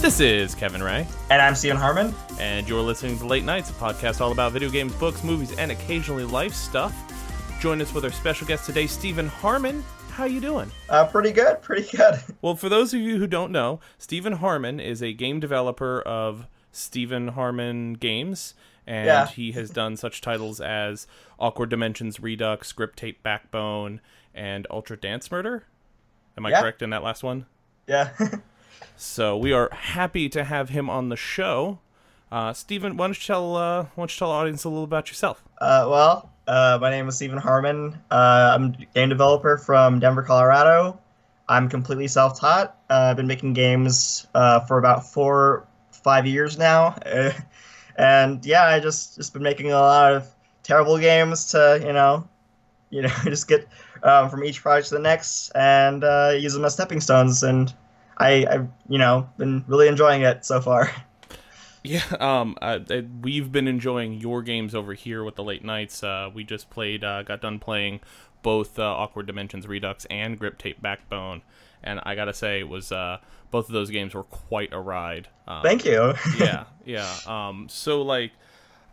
This is Kevin Ray, And I'm Steven Harmon. and you're listening to Late Nights, a podcast all about video games, books, movies, and occasionally life stuff. Join us with our special guest today, Steven Harmon. How you doing? Uh, pretty good, pretty good. Well, for those of you who don't know, Steven Harmon is a game developer of Steven Harmon Games, and Yeah. he has done such titles as Awkward Dimensions Redux, Grip Tape Backbone, and Ultra Dance Murder. Am I Yeah. correct in that last one? Yeah. So we are happy to have him on the show. Uh, Steven, why don't you tell uh, why don't you tell the audience a little about yourself? uh, well, uh, my name is Steven Harmon. Uh, I'm a game developer from Denver, Colorado. I'm completely self-taught. Uh, I've been making games for about four, five years now, and yeah, I just just been making a lot of terrible games to you know, you know, just get um, from each project to the next and use them as stepping stones. And I, I've you know been really enjoying it so far. Yeah, um, uh, uh, we've been enjoying your games over here with the late nights. Uh, we just played, uh, got done playing both uh, Awkward Dimensions Redux and Grip Tape Backbone, and I gotta say, it was uh, both of those games were quite a ride. Um, Thank you. yeah, yeah. Um, so like,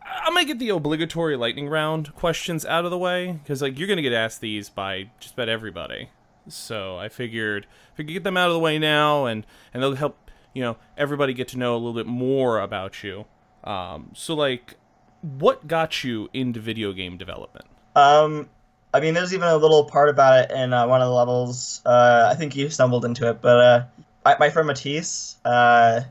I- I'm gonna get the obligatory lightning round questions out of the way because like you're gonna get asked these by just about everybody. So I figured if we could get them out of the way now, and and they'll help you know everybody get to know a little bit more about you. Um, so like, what got you into video game development? Um, I mean, there's even a little part about it in uh, one of the levels. Uh, I think you stumbled into it, but uh, my, my friend Matisse, uh,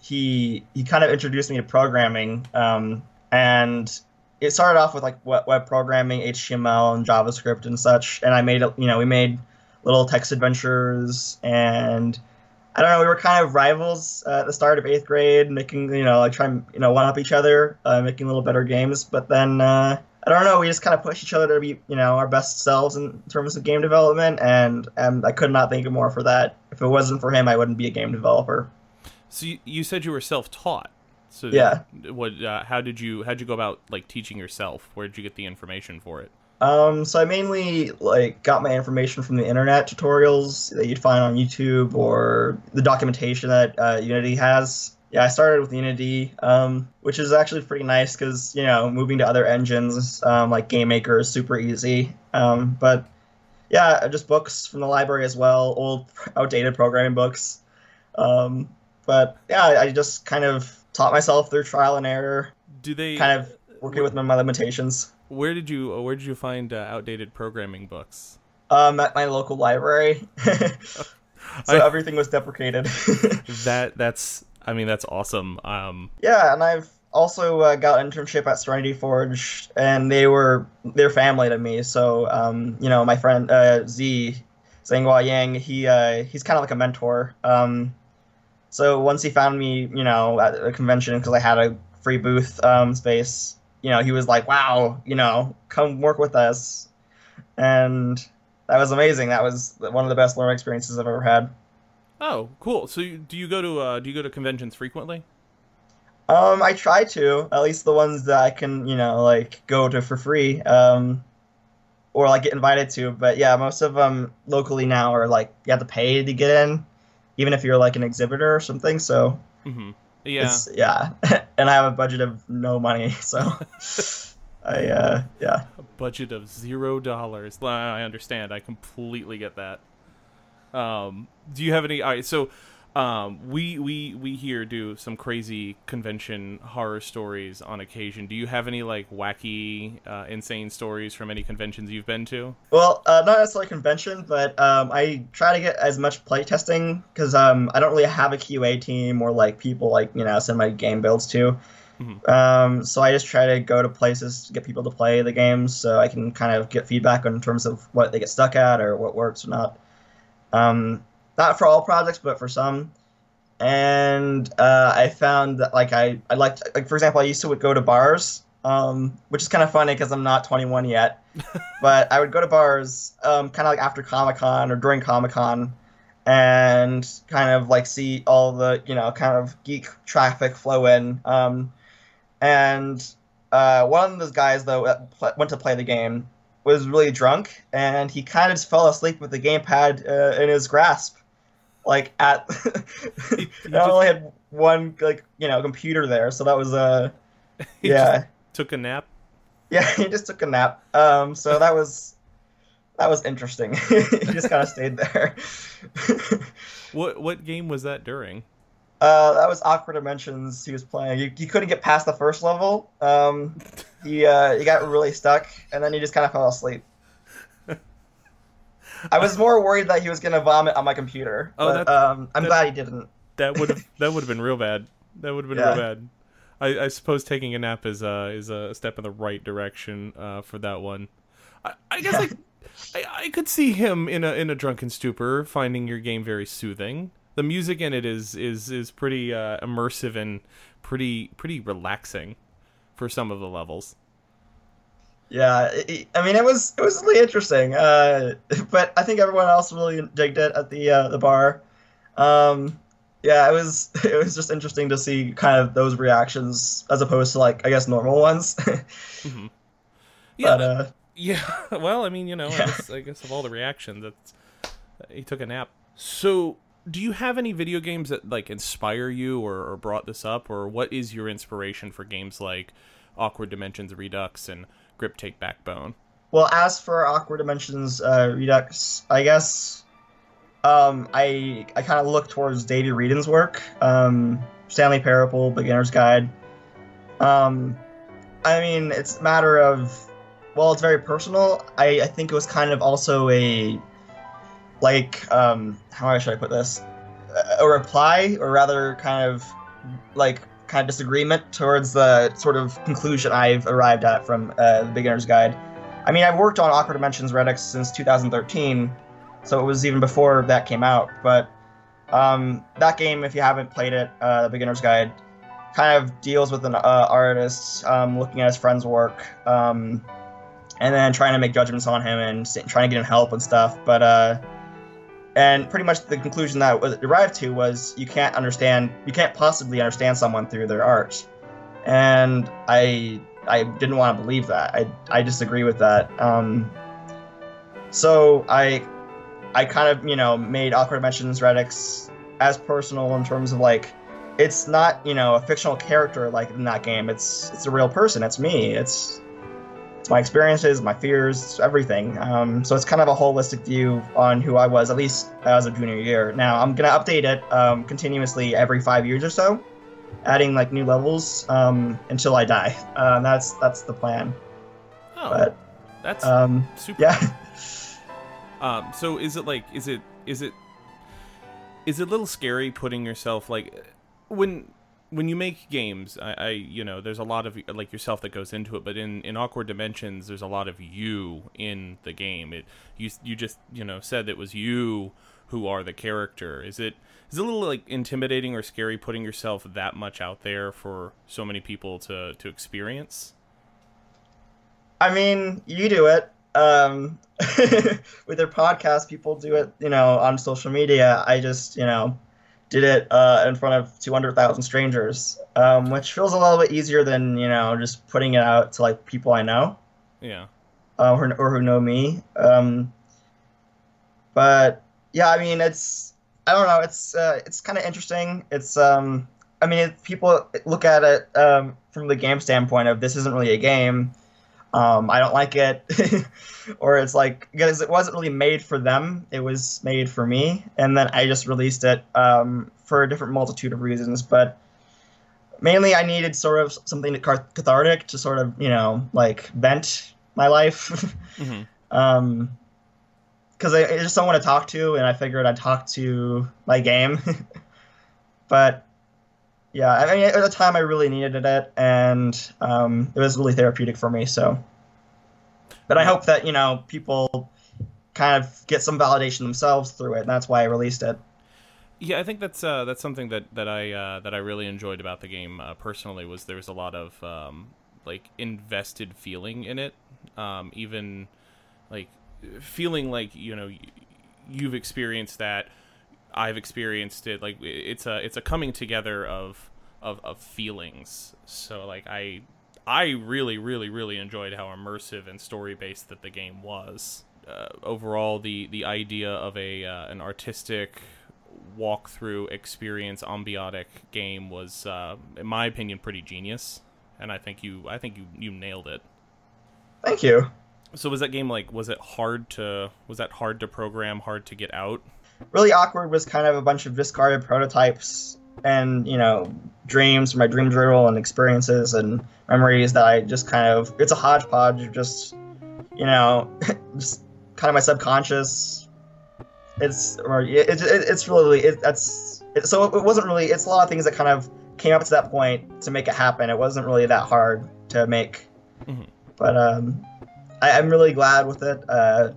he he kind of introduced me to programming, um, and it started off with like web, web programming, HTML and JavaScript and such. And I made you know we made little text adventures and. I don't know. We were kind of rivals uh, at the start of eighth grade, making you know like trying you know one up each other, uh, making little better games. But then uh, I don't know. We just kind of pushed each other to be, you know, our best selves in terms of game development, and um, I could not think of more for that. If it wasn't for him, I wouldn't be a game developer. So you, you said you were self-taught. So Yeah. What? Uh, how did you? How'd you go about like teaching yourself? Where did you get the information for it? Um, so I mainly like got my information from the internet tutorials that you'd find on YouTube or the documentation that uh, Unity has. Yeah, I started with Unity, um, which is actually pretty nice because you know moving to other engines um, like GameMaker is super easy. Um, but yeah, just books from the library as well, old outdated programming books. Um, but yeah, I I just kind of taught myself through trial and error, Do they kind of working with my limitations. Where did you uh, Where did you find uh, outdated programming books? Um, at my local library. so I- everything was deprecated. That that's I mean that's awesome. Um, yeah, and I've also uh, got an internship at Serenity Forge, and they were their family to me. So, um, you know, my friend uh, Z, Zhenghua Yang, he uh, he's kind of like a mentor. Um, so once he found me, you know, at a convention because I had a free booth um, space, you know, he was like, "Wow, you know, come work with us," and that was amazing. That was one of the best learning experiences I've ever had. oh, cool. So do you go to uh, Do you go to conventions frequently? Um, I try to at least the ones that I can, you know, like go to for free, um, or like get invited to. But yeah, most of them locally now are like you have to pay to get in, even if you're like an exhibitor or something. So hmm Yeah. it's yeah, and I have a budget of no money, so I uh yeah. A budget of zero dollars. I understand. I completely get that. Um, do you have any? All right, so um, we we we here do some crazy convention horror stories on occasion. Do you have any like wacky, uh, insane stories from any conventions you've been to? Well, uh, not necessarily convention, but um, I try to get as much playtesting because um, I don't really have a QA team or like people like you know send my game builds to. Mhm. Um, so I just try to go to places to get people to play the games, so I can kind of get feedback in terms of what they get stuck at or what works or not. Um, not for all projects, but for some. And uh, I found that like I I liked like for example I used to go to bars, um, which is kind of funny because I'm not 21 yet but I would go to bars, um, kind of like after Comic Con or during Comic Con, and kind of like see all the you know kind of geek traffic flow in. Um, and uh, one of those guys though that went to play the game was really drunk, and he kind of just fell asleep with the gamepad uh, in his grasp. Like at I just only had one like you know computer there, so that was uh he yeah just took a nap. yeah he just took a nap. Um, so that was that was interesting. he just kind of stayed there. What what game was that during? Uh, that was awkward dimensions he was playing. He, he couldn't get past the first level. Um, he uh, he got really stuck, and then he just kind of fell asleep. I was more worried that he was gonna vomit on my computer. Oh, but, um, I'm that- glad he didn't. That would have that would have been real bad. That would have been Yeah. real bad. I, I suppose taking a nap is uh is a step in the right direction uh, for that one. I, I guess Yeah. I, I I could see him in a in a drunken stupor finding your game very soothing. The music in it is is is pretty uh, immersive and pretty pretty relaxing for some of the levels. Yeah, it- I mean it was it was really interesting. Uh, but I think everyone else really digged it at the uh, the bar. Um, yeah, it was it was just interesting to see kind of those reactions as opposed to like I guess normal ones. hmm Yeah, but uh, Yeah, well, I mean, you know, I, guess, I guess of all the reactions, that's he took a nap. So, do you have any video games that like inspire you or, or brought this up, or what is your inspiration for games like Awkward Dimensions Redux and Grip Tape Backbone? Well, as for Awkward Dimensions uh, Redux, I guess um, I I kind of look towards Davey Wreden's work, um, Stanley Parable, Beginner's Guide. Um, I mean, it's a matter of well, it's very personal. I, I think it was kind of also a like um, how should I put this? A reply, or rather, kind of like kind of disagreement towards the sort of conclusion I've arrived at from uh, the Beginner's Guide. I mean, I've worked on Awkward Dimensions Redux since 2013, so it was even before that came out. But um, that game, if you haven't played it, uh, the Beginner's Guide, kind of deals with an uh, artist um, looking at his friend's work um, and then trying to make judgments on him and trying to get him help and stuff. But uh, and pretty much the conclusion that was arrived to was you can't understand, you can't possibly understand someone through their art. And I I didn't want to believe that. I, I disagree with that. Um, so I I kind of you know made Awkward Dimensions Redux as personal in terms of like it's not you know a fictional character like in that game. It's it's a real person. It's me. It's my experiences, my fears, everything. Um, so it's kind of a holistic view on who I was, at least as a junior year. Now I'm gonna update it um, continuously every five years or so adding like new levels um, until I die. Um, that's that's the plan. Oh, But that's um, super. yeah, Um, so is it like is it is it is it a little scary putting yourself like when when you make games I, I you know there's a lot of like yourself that goes into it but in in awkward dimensions there's a lot of you in the game it you you just you know said it was you who are the character is it is it a little like intimidating or scary putting yourself that much out there for so many people to to experience I mean you do it um, with their podcast. People do it, you know, on social media. I just you know did it uh, in front of two hundred thousand strangers, um, which feels a little bit easier than you know just putting it out to like people I know. yeah uh, or, or who know me. Um, but yeah, I mean, it's I don't know. It's uh, it's kind of interesting. It's um, I mean, if people look at it um, from the game standpoint of this isn't really a game. Um, I don't like it, or it's like because it wasn't really made for them. It was made for me, and then I just released it um, for a different multitude of reasons. But mainly, I needed sort of something cath- cathartic to sort of you know like vent my life. hmm um because I, I just someone to talk to and i figured i'd talk to my game but yeah i mean at the time i really needed it and um, it was really therapeutic for me so. But i hope that you know people kind of get some validation themselves through it and that's why i released it. Yeah, I think that's uh, that's something that that I uh, that I really enjoyed about the game uh, personally was there was a lot of um, like invested feeling in it, um, even like feeling like you know you've experienced that, I've experienced it. Like it's a it's a coming together of of, of feelings. So like I I really really really enjoyed how immersive and story based that the game was. Uh, overall, the the idea of a uh, an artistic walkthrough experience ambiotic game was, uh, in my opinion, pretty genius. And I think you, I think you, you nailed it. Thank you. So was that game like? Was it hard to? Was that hard to program? Hard to get out? Really awkward was kind of a bunch of discarded prototypes and you know dreams from my dream journal and experiences and memories that I just kind of. It's a hodgepodge of just you know just kind of my subconscious. It's or it, it, it's really it, that's it, so it wasn't really. It's a lot of things that kind of came up to that point to make it happen. It wasn't really that hard to make, Mhm. but um, I, I'm really glad with it. Uh,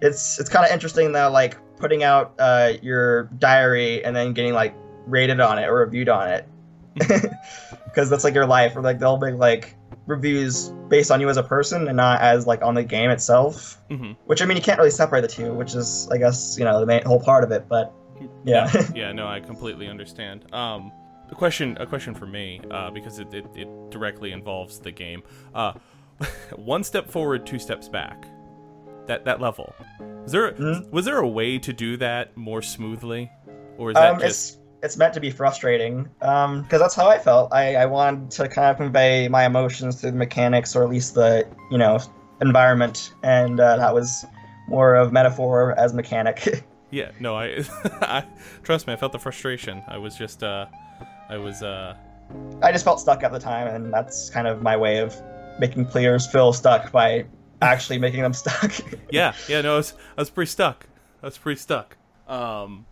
it's it's kind of interesting though, like putting out uh, your diary and then getting like rated on it or reviewed on it, because that's like your life. Or like they'll make like reviews based on you as a person and not as like on the game itself. hmm Which I mean, you can't really separate the two, which is I guess you know the main whole part of it. But yeah, yeah, no, I completely understand. Um, a question, a question for me, uh, because it, it, it directly involves the game. Uh, one step forward, two steps back. That that level. Was there Mhm. was there a way to do that more smoothly, or is that um, just it's it's meant to be frustrating because that's how I felt. I, I wanted to kind of convey my emotions through the mechanics or at least the you know environment, and uh, that was more of metaphor as mechanic. yeah? No, I, I trust me. I felt the frustration. I was just uh, I was uh, I just felt stuck at the time, and that's kind of my way of making players feel stuck by actually making them stuck. yeah, yeah. No, I was, I was pretty stuck. I was pretty stuck. Um,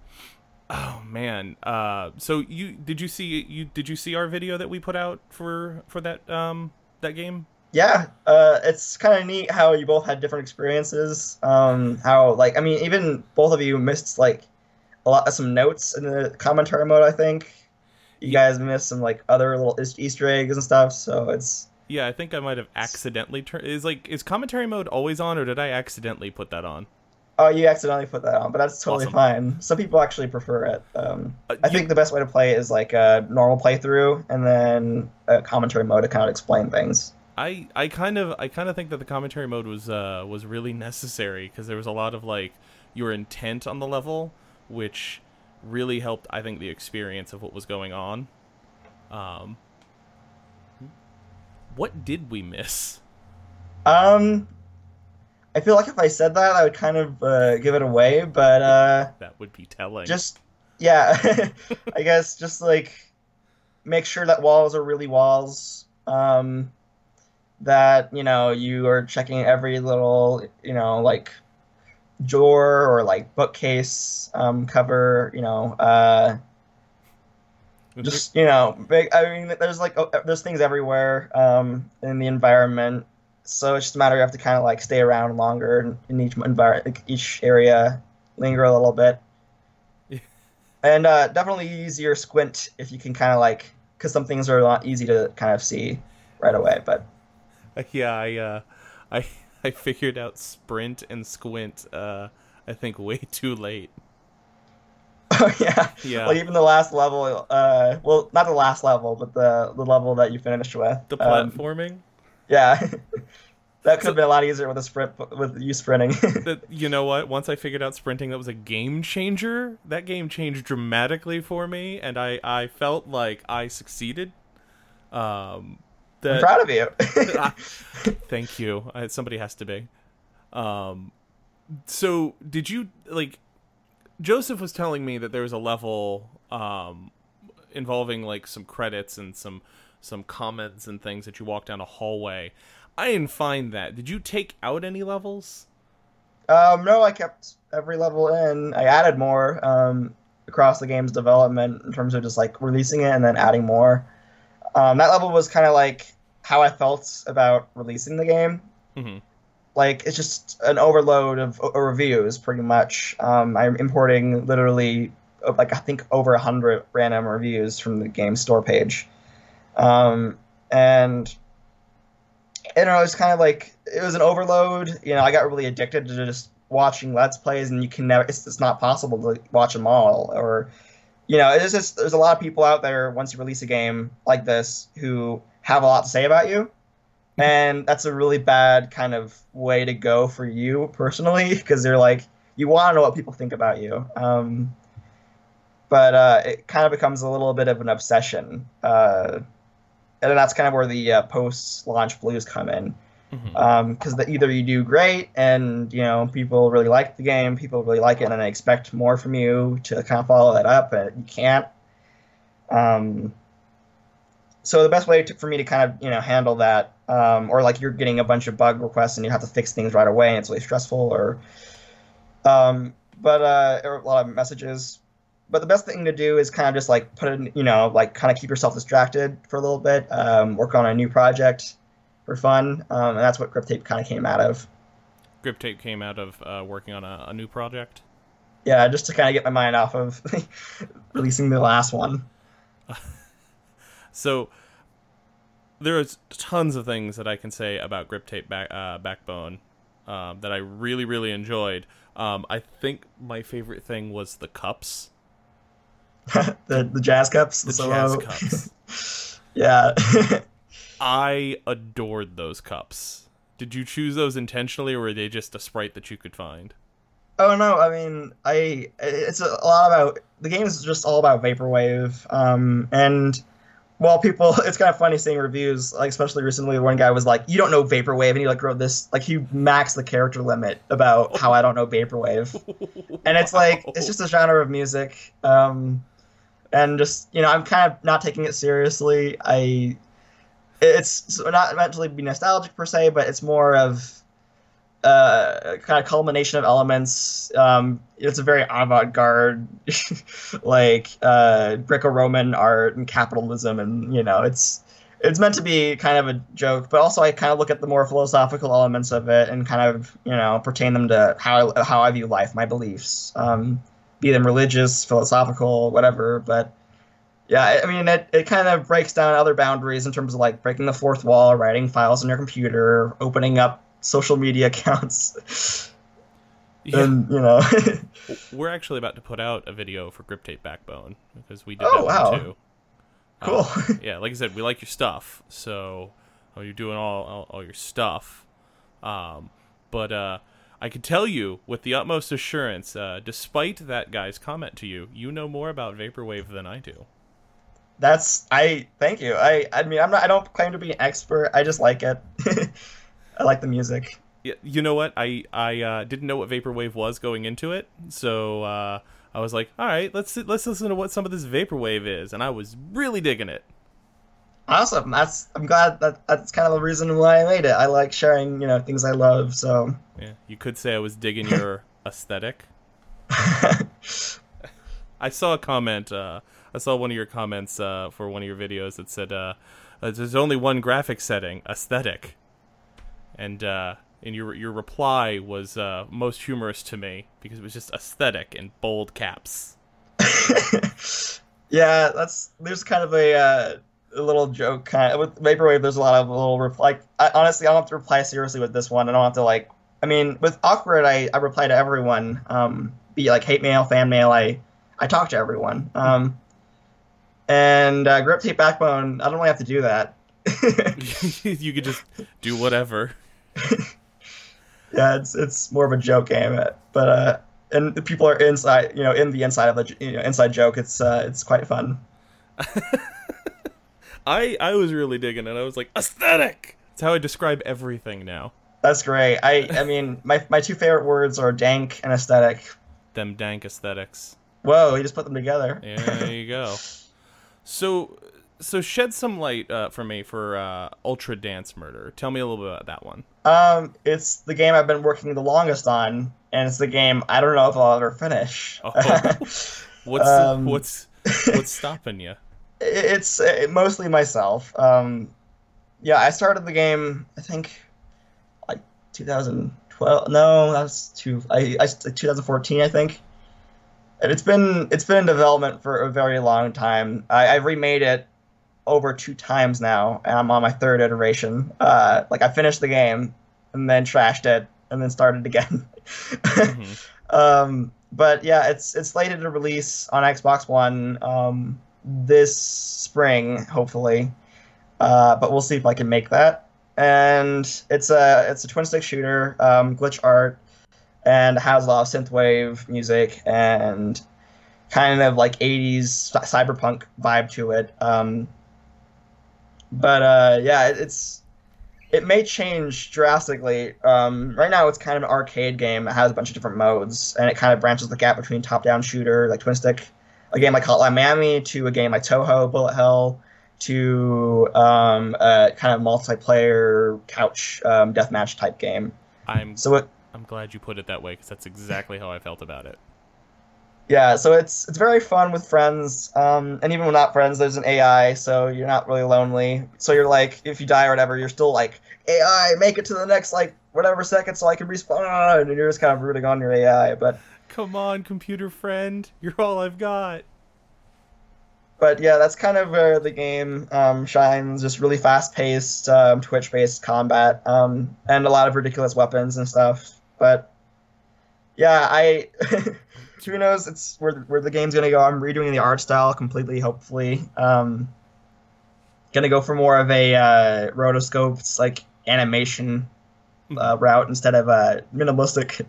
oh man. Uh, so you did you see you did you see our video that we put out for for that um that game? yeah, uh, it's kind of neat how you both had different experiences. Um, how like I mean, even both of you missed like a lot of some notes in the commentary mode. I think you guys missed some like other little Easter eggs and stuff. So it's Yeah, I think I might have accidentally turned. Is like is commentary mode always on, or did I accidentally put that on? oh, you accidentally put that on, but that's totally Awesome. fine. Some people actually prefer it. Um, Uh, I you- think the best way to play is like a normal playthrough and then a commentary mode to kind of explain things. I I kind of I kind of think that the commentary mode was uh was really necessary because there was a lot of like your intent on the level, which really helped I think the experience of what was going on. Um, what did we miss? Um, I feel like if I said that, I would kind of uh, give it away, but uh, That would be telling. just yeah, I guess just like make sure that walls are really walls. Um, that you know you are checking every little you know like drawer or like bookcase um, cover. You know, uh, just you know, big. I mean, there's like there's things everywhere um, in the environment. So it's just a matter you have to kind of like stay around longer in each environment, like each area, linger a little bit, yeah. and uh, definitely easier squint if you can kind of like, because some things are not easy to kind of see right away. But yeah, I uh, I I figured out sprint and squint. Uh, I think way too late. oh yeah, Yeah. well even the last level, uh, well not the last level, but the the level that you finished with, The um, platforming. yeah. That could So- have been a lot easier with a sprint with you sprinting. that you know what once i figured out sprinting that was a game changer that game changed dramatically for me and i i felt like i succeeded um I'm proud of you. thank you I, somebody has to be um so did you like joseph was telling me that there was a level um involving like some credits and some some comments and things that you walk down a hallway i didn't find that did you take out any levels Um, no, I kept every level in. I added more um, across the game's development in terms of just like releasing it and then adding more. Um, that level was kind of like how I felt about releasing the game. hmm Like it's just an overload of reviews, pretty much. Um, I'm importing literally uh, like I think over a hundred random reviews from the game store page, um, and don't know. It's kind of like it was an overload. You know, I got really addicted to just watching let's plays, and you can never. It's, it's not possible to watch them all, or you know, it's just there's a lot of people out there once you release a game like this who have a lot to say about you, and that's a really bad kind of way to go for you personally because they're like you want to know what people think about you. Um, but uh, it kind of becomes a little bit of an obsession. Uh, and that's kind of where the uh, post-launch blues come in, because Mhm. either you do great and you know people really like the game, people really like it, and they expect more from you to kind of follow that up, but you can't. Um, so the best way to, for me to kind of you know handle that, um, or like you're getting a bunch of bug requests and you have to fix things right away, and it's really stressful, or um, but uh, a lot of messages. But the best thing to do is kind of just like put it, in, you know, like kind of keep yourself distracted for a little bit, um, work on a new project for fun, um, and that's what Grip Tape kind of came out of. Grip Tape came out of uh, working on a, a new project. Yeah, just to kind of get my mind off of releasing the last one. So there's tons of things that I can say about Grip Tape back, uh, Backbone um, that I really really enjoyed. Um, I think my favorite thing was the cups, the the jazz cups, the solo- jazz cups. yeah. I adored those cups. Did you choose those intentionally, or were they just a sprite that you could find? Oh no, I mean, I it's a lot about the game is just all about vaporwave, um, and while people, it's kind of funny seeing reviews, like especially recently, one guy was like, "You don't know vaporwave," and he like wrote this, like he maxed the character limit about how I don't know vaporwave, and it's like it's just a genre of music, um, and just you know, I'm kind of not taking it seriously. I, it's not meant to be nostalgic per se, but it's more of uh, kind of culmination of elements. Um, it's a very avant-garde, like uh, Greco-Roman art and capitalism, and you know, it's it's meant to be kind of a joke, but also I kind of look at the more philosophical elements of it and kind of you know pertain them to how I, how I view life, my beliefs, um, be them religious, philosophical, whatever. But yeah, I- mean, it, it kind of breaks down other boundaries in terms of like breaking the fourth wall, writing files on your computer, opening up social media accounts, Yeah. and you know, We're actually about to put out a video for Grip Tape Backbone because we did Oh, that wow. too. cool. Uh, yeah, like I said, we like your stuff, so oh, you're doing all, all all your stuff. Um, but uh, I can tell you with the utmost assurance, uh, despite that guy's comment to you, you know more about vaporwave than I do. That's I thank you. I I mean, I'm not. I don't claim to be an expert. I just like it. I like the music. Yeah, you know what? I I uh, didn't know what vaporwave was going into it, so uh, I was like, all right, let's let's listen to what some of this vaporwave is, and I was really digging it. Awesome. That's I'm glad that that's kind of the reason why I made it. I like sharing, you know, things I love. So Yeah, you could say I was digging your aesthetic. I saw a comment. Uh, I saw one of your comments uh, for one of your videos that said, uh, uh, "There's only one graphic setting, aesthetic," and uh, and your your reply was uh, most humorous to me because it was just aesthetic in bold caps. yeah, that's there's kind of a uh, a little joke kind of with vaporwave. There's a lot of little reply. I, honestly, I don't have to reply seriously with this one. I don't have to like. I mean, with awkward, I, I reply to everyone. Um, be like hate mail, fan mail. I I talk to everyone. Um, and uh, grip tape backbone. I don't really have to do that. you could just do whatever. yeah, it's it's more of a joke game, but uh, and the people are inside, you know, in the inside of the you know, inside joke. It's uh, it's quite fun. I I was really digging it. I was like aesthetic. That's how I describe everything now. That's great. I I mean, my my two favorite words are dank and aesthetic. Them dank aesthetics. Whoa, you just put them together. Yeah, there you go. So, so shed some light uh, for me for uh, Ultra Dance Murder. Tell me a little bit about that one. Um, it's the game I've been working the longest on, and it's the game I don't know if I'll ever finish. Oh. What's Um, what's what's stopping you? it's uh, mostly myself. Um, yeah, I started the game. I think like 2012. No, that's was two. I, I 2014, I think. And it's been it's been in development for a very long time. I, I remade it over two times now, and I'm on my third iteration. Uh, like I finished the game and then trashed it and then started again. Mhm. Um, but yeah, it's it's slated to release on Xbox One um, this spring, hopefully. Uh, but we'll see if I can make that. And it's a it's a twin stick shooter, um, glitch art, and has a lot of synthwave music. And kind of like 80s cyberpunk vibe to it. Um, but uh, yeah, it, it's it may change drastically. Um, right now, it's kind of an arcade game. It has a bunch of different modes, and it kind of branches the gap between top-down shooter like twin stick, a game like Hotline Miami, to a game like Touhou, Bullet Hell, to um, a kind of multiplayer couch um, deathmatch type game. I'm So it, I'm glad you put it that way because that's exactly how I felt about it. Yeah, so it's it's very fun with friends, um, and even when not friends, there's an AI, so you're not really lonely. So you're like, if you die or whatever, you're still like, AI, make it to the next like whatever second so I can respawn, and you're just kind of rooting on your AI. But Come on, computer friend, you're all I've got. but yeah, that's kind of where the game um, shines. Just really fast-paced, um, Twitch-based combat, um, and a lot of ridiculous weapons and stuff. But yeah, I who knows? It's where where the game's gonna go. I'm redoing the art style completely. Hopefully, um, gonna go for more of a uh, rotoscopes like animation uh, route instead of uh, minimalistic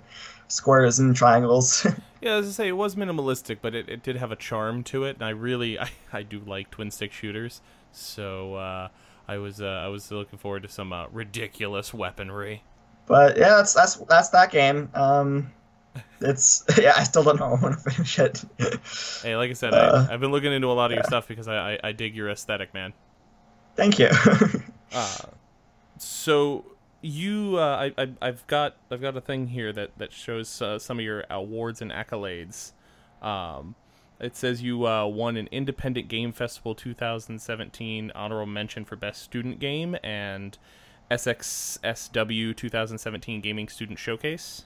squares and triangles. Yeah, as I say, it was minimalistic, but it, it did have a charm to it, and I really I, I do like twin stick shooters. So uh, I was uh, I was looking forward to some uh, ridiculous weaponry. But yeah, that's that's that's that game. Um, it's yeah, I still don't know. I want to finish it. Hey, like I said, Uh, I, I've been looking into a lot of your stuff because I, I, I dig your aesthetic, man. Thank you. Uh, so you, uh, I, I, I've got, I've got a thing here that that shows uh, some of your awards and accolades. Um, it says you uh, won an Independent Game Festival 2017 honorable mention for Best Student Game and SXSW 2017 Gaming Student Showcase.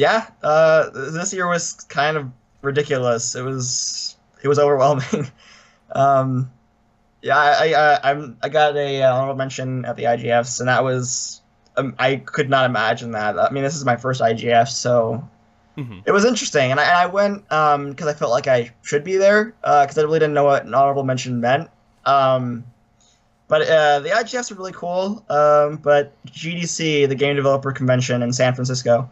Yeah, uh, this year was kind of ridiculous. It was it was overwhelming. um, yeah, I I I'm, I got a uh, honorable mention at the IGFs, and that was um, I could not imagine that. I mean, this is my first IGF, so hmm it was interesting, and I, and I went because I felt like I should be there because I really didn't know what an honorable mention meant. Um, but uh, the IGFs are really cool. Um, but GDC, the Game Developer Convention in San Francisco,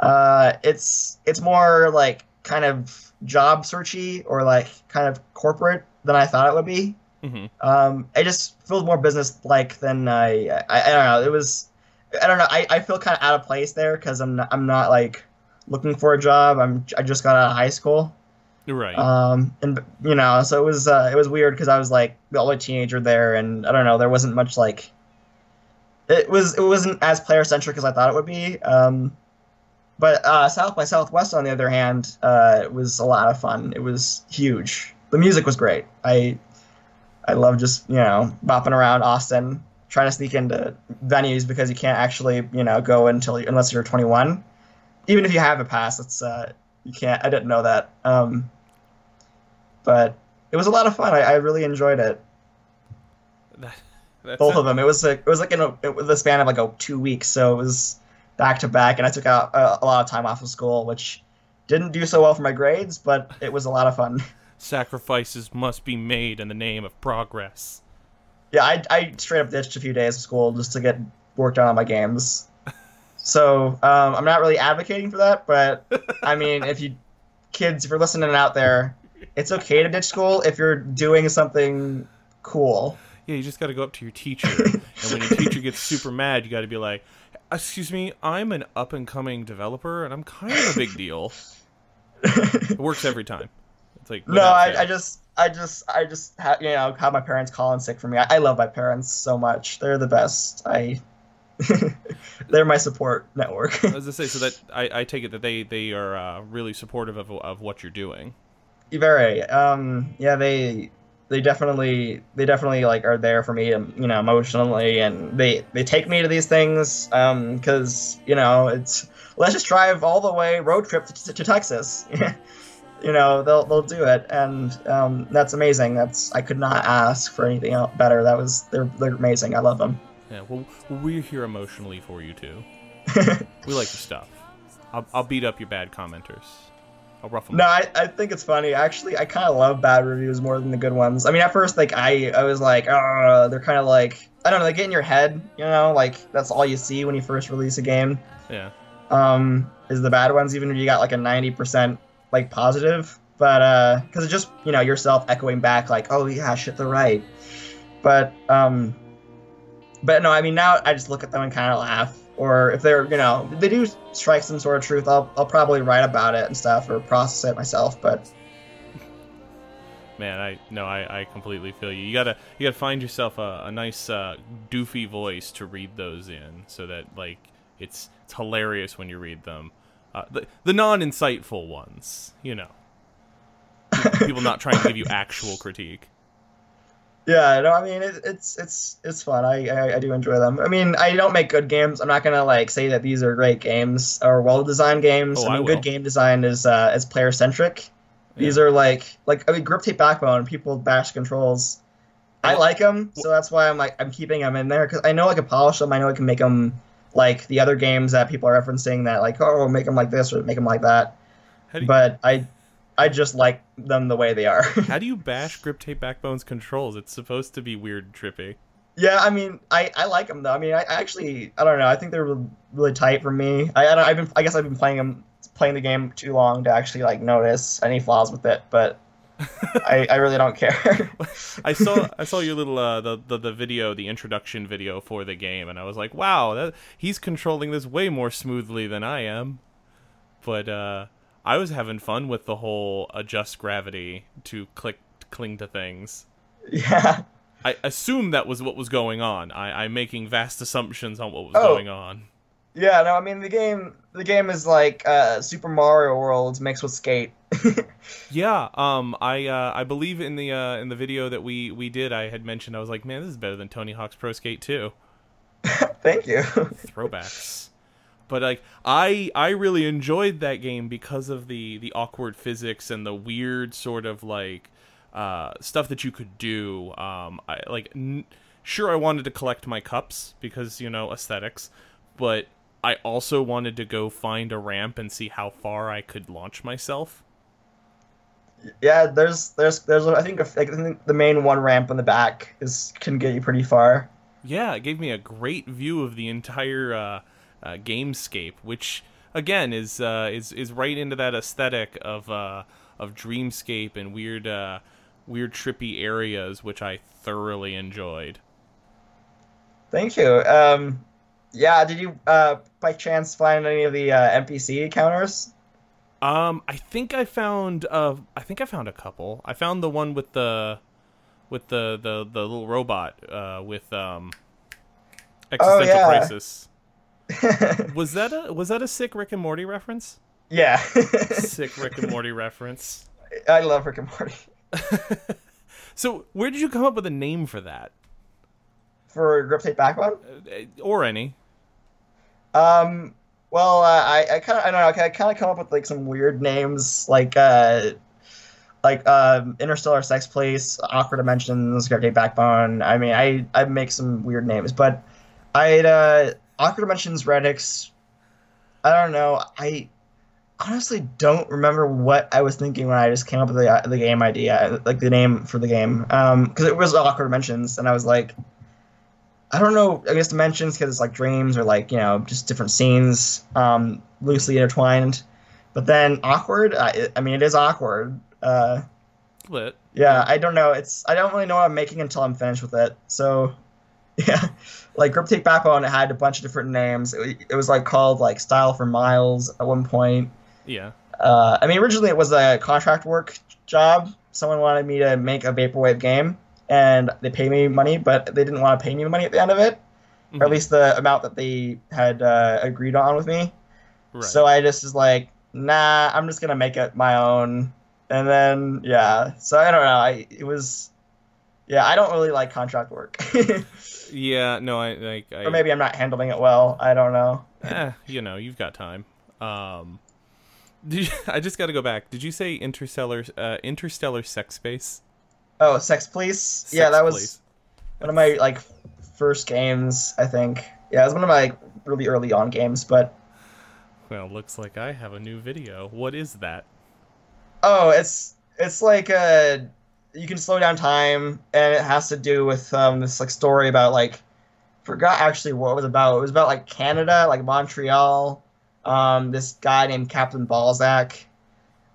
uh, it's it's more like kind of job searchy or like kind of corporate than I thought it would be. hmm Um, it just feels more business like than I, I. I don't know. It was. I don't know. I, I feel kind of out of place there because I'm not, I'm not like looking for a job. I'm I just got out of high school. Right. Um, and you know, so it was uh, it was weird because I was like the only teenager there, and I don't know. There wasn't much like. It was it wasn't as player centric as I thought it would be. Um, but uh, South by Southwest, on the other hand, uh, it was a lot of fun. It was huge. The music was great. I I love just you know bopping around Austin, trying to sneak into venues because you can't actually you know go until unless you're 21. Even if you have a pass, it's uh, you can't. I didn't know that. Um, but it was a lot of fun. I, I really enjoyed it. that, Both of them. It was like it was like in a, it the span of like a two weeks, so it was back to back, and I took out a, a lot of time off of school, which didn't do so well for my grades, but it was a lot of fun. Sacrifices must be made in the name of progress. Yeah, I, I straight up ditched a few days of school just to get work done on my games. So um, I'm not really advocating for that, but I mean, if you kids, if you're listening out there, it's okay to ditch school if you're doing something cool. Yeah, you just got to go up to your teacher, and when your teacher gets super mad, you got to be like, "Excuse me, I'm an up and coming developer, and I'm kind of a big deal." it works every time. It's like No, I. I just, I just, I just, ha- you know, have my parents call in sick for me. I, I love my parents so much. They're the best. I, they're my support network. As I say, so that I, I take it that they they are uh, really supportive of of what you're doing. Very. Um. Yeah. They. They definitely. They definitely like are there for me. um, You know, emotionally, and they they take me to these things. Um. Because you know, it's let's just drive all the way road trip to, to Texas. you know, they'll they'll do it, and um, that's amazing. That's I could not ask for anything else better. That was they're they're amazing. I love them. Yeah, well, we're here emotionally for you too. We like your stuff. I'll, I'll beat up your bad commenters. I'll ruffle. No, I, I think it's funny. Actually, I kind of love bad reviews more than the good ones. I mean, at first, like I, I was like, oh, they're kind of like I don't know, they get in your head, you know, like that's all you see when you first release a game. Yeah. Um, is the bad ones, even if you got like a ninety percent like positive but uh, because it's just you know yourself echoing back like, oh yeah, shit, they're right. But um, but no, I mean now I just look at them and kind of laugh. Or if they're you know they do strike some sort of truth, I'll I'll probably write about it and stuff or process it myself. But man i no i, I completely feel you. You gotta you gotta find yourself a, a nice uh, doofy voice to read those in so that like it's it's hilarious when you read them. Uh, the, the non-insightful ones you know. People not trying to give you actual critique yeah, no, I mean it, it's it's it's fun. I, I, I do enjoy them. I mean, I don't make good games. I'm not gonna like say that these are great games or well designed games. Oh, I I mean, will. good game design is uh, is player centric. These are like like I mean, grip tape backbone. People bash controls. I like them, so that's why I'm like I'm keeping them in there because I know I can polish them. I know I can make them like the other games that people are referencing that like oh make them like this or make them like that. you, But I I just like them the way they are. how do you bash grip tape backbone's controls it's supposed to be weird and trippy Yeah, I mean, I, I like them though. I mean, I, I actually I don't know. I think they're really, really tight for me. I, I don't, I've been I guess I've been playing them playing the game too long to actually like notice any flaws with it, but I, I really don't care. I saw I saw your little uh, the, the the video, the introduction video for the game, and I was like, wow, that, he's controlling this way more smoothly than I am. But uh, I was having fun with the whole adjust gravity to click cling to things. yeah. I assume that was what was going on. I, I'm making vast assumptions on what was Oh. going on. Yeah, no, I mean the game the game is like uh, Super Mario World mixed with Skate. Yeah, um, I uh, I believe in the uh, in the video that we we did, I had mentioned I was like, man, this is better than Tony Hawk's Pro Skate 2. Thank you. throwbacks. But like I I really enjoyed that game because of the the awkward physics and the weird sort of like uh, stuff that you could do. Um, I like n- sure I wanted to collect my cups because you know aesthetics, but I also wanted to go find a ramp and see how far I could launch myself. yeah, there's there's there's I think, like, I think the main one ramp in the back is can get you pretty far. Yeah, it gave me a great view of the entire uh, uh, gamescape, which again is uh, is is right into that aesthetic of uh, of dreamscape and weird uh, weird trippy areas, which I thoroughly enjoyed. Thank you. Um, yeah, did you uh, by chance find any of the uh, NPC counters? Um, I think I found uh, I think I found a couple. I found the one with the with the the, the little robot uh, with um existential yeah. crisis. Was that a was that a sick Rick and Morty reference? yeah, Sick Rick and Morty reference. I love Rick and Morty. So, where did you come up with a name for that, For Grip Tape Backbone? Uh, or any? Um, well, uh, I, I kind of, I don't know, I kind of come up with like some weird names, like, uh, like, um, Interstellar Sex Place, Awkward Dimensions, Grip Tape Backbone. I mean, I, I make some weird names, but I'd, uh, Awkward Dimensions, Redux, I don't know, I honestly don't remember what I was thinking when I just came up with the, the game idea, like the name for the game, um, because it was Awkward Dimensions, and I was like, I don't know. I guess dimensions because it's like dreams or like you know just different scenes, um, loosely intertwined. But then awkward. I, I mean, it is awkward. Uh, Lit. yeah, I don't know. It's I don't really know what I'm making until I'm finished with it. So, yeah, like Grip Tape Backbone, it had a bunch of different names. It, it was like called like Style for Miles at one point. Yeah. Uh, I mean, originally it was a contract work job. Someone wanted me to make a vaporwave game, and they paid me money, but they didn't want to pay me money at the end of it, or Mhm. at least the amount that they had uh, agreed on with me. Right. So I just was like, nah, I'm just gonna make it my own. And then yeah, so I don't know. I it was, yeah, I don't really like contract work, yeah. No, I like. I, or maybe I'm not handling it well. I don't know. eh, you know, you've got time. Um, did you, I just got to go back. Did you say interstellar uh, interstellar sex space? Oh, Sex Police. yeah, that was. Place. one of my like first games i think yeah it was one of my like, really early on games but Well, looks like I have a new video. What is that? oh it's it's like uh you can slow down time and it has to do with um this like story about like forgot actually what it was about it was about like canada like montreal um this guy named captain balzac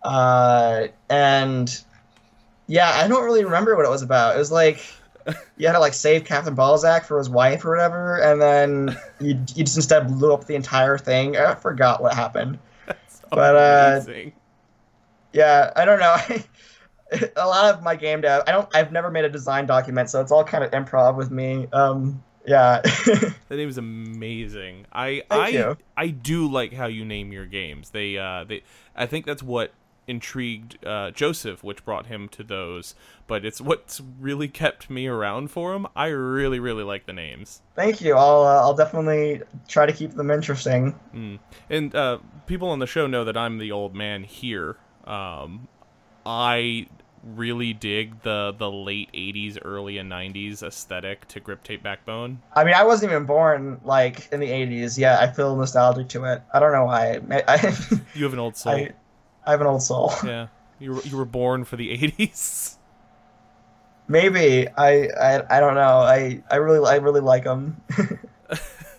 uh, and yeah, I don't really remember what it was about. It was like you had to like save Captain Balzac for his wife or whatever, and then you you just instead blew up the entire thing. I forgot what happened. That's But, uh. Yeah, I don't know. a lot of my game dev, I don't, I've never made a design document, so it's all kind of improv with me. Um, yeah. That name is amazing. I Thank I you. I do like how you name your games. They uh they I think that's what intrigued uh, Joseph, which brought him to those. But it's what's really kept me around for him. I really really like the names. Thank you. I'll, uh, I'll definitely try to keep them interesting. Mm. And uh, people on the show know that I'm the old man here. Um, I really dig the the late 80s early and 90s aesthetic to grip tape backbone I mean, I wasn't even born like in the '80s. Yeah, I feel nostalgic to it. I don't know why. I, I, you have an old soul I, I have an old soul. yeah you were, you were born for the 80s Maybe I, I I don't know. I I really I really like them.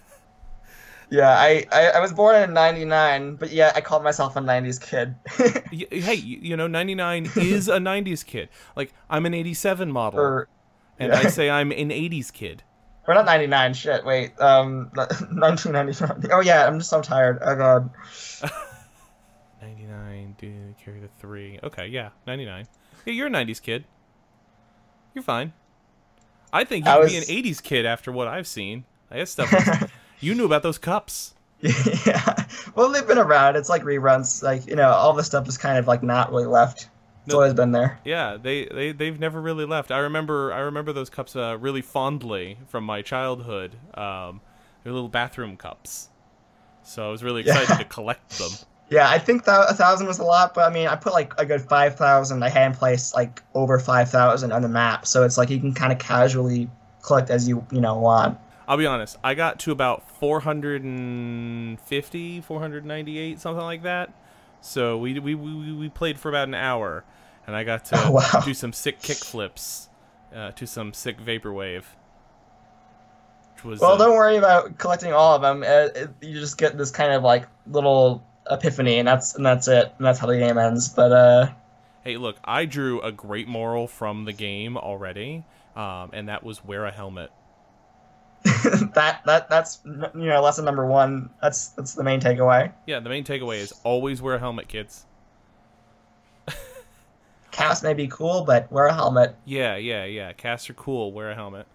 yeah, I, I I was born in '99, but yeah, I called myself a '90s kid. Hey you, you know 99 is a 90s kid like i'm an 87 model or and yeah. i say i'm an 80s kid We're not '99. Shit, wait. Um, 1999. Oh yeah, I'm just so tired. Oh god. 99 do carry the three okay yeah 99 yeah you're a 90s kid you're fine i think you I was- be an 80s kid after what i've seen i guess stuff you knew about those cups yeah. Well, they've been around. It's like reruns. Like you know, all this stuff is kind of like not really left. It's No. always been there. Yeah, they, they they've never really left. I remember I remember those cups uh, really fondly from my childhood. Um, they're little bathroom cups, so I was really excited Yeah. to collect them. Yeah, I think that a thousand was a lot, but I mean, I put like a good five thousand. I hand placed like over five thousand on the map, so it's like you can kind of casually collect as you you know want. I'll be honest, I got to about 450, 498, something like that. So we we, we, we played for about an hour, and I got to Oh, wow. do some sick kick flips uh, to some sick vaporwave. Which was Well, uh, don't worry about collecting all of them. Uh, you just get this kind of like little epiphany, and that's and that's it, and that's how the game ends. But uh, Hey, look, I drew a great moral from the game already, um, and that was wear a helmet. that that that's you know lesson number one. That's that's the main takeaway. Yeah, the main takeaway is always wear a helmet, kids. Cast may be cool, but wear a helmet. Yeah, yeah, yeah. Casts are cool. Wear a helmet.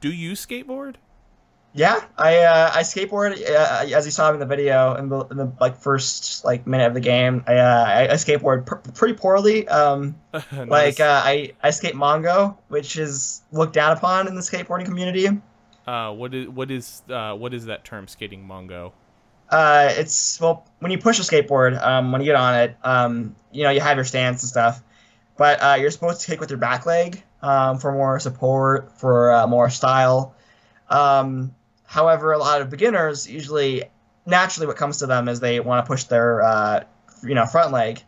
Do you skateboard? Yeah, I uh, I skateboard uh, as you saw in the video in the, in the like first like minute of the game. I uh, I, I skateboard pr- pretty poorly. Um, Not like uh, I I skate Mongo, which is looked down upon in the skateboarding community. uh, what is what is uh, what is that term? Skating mongo. Uh, it's well when you push a skateboard, um, when you get on it, um, you know you have your stance and stuff, but uh, you're supposed to kick with your back leg um, for more support, for uh, more style. Um, however, a lot of beginners usually naturally what comes to them is they want to push their uh, you know front leg.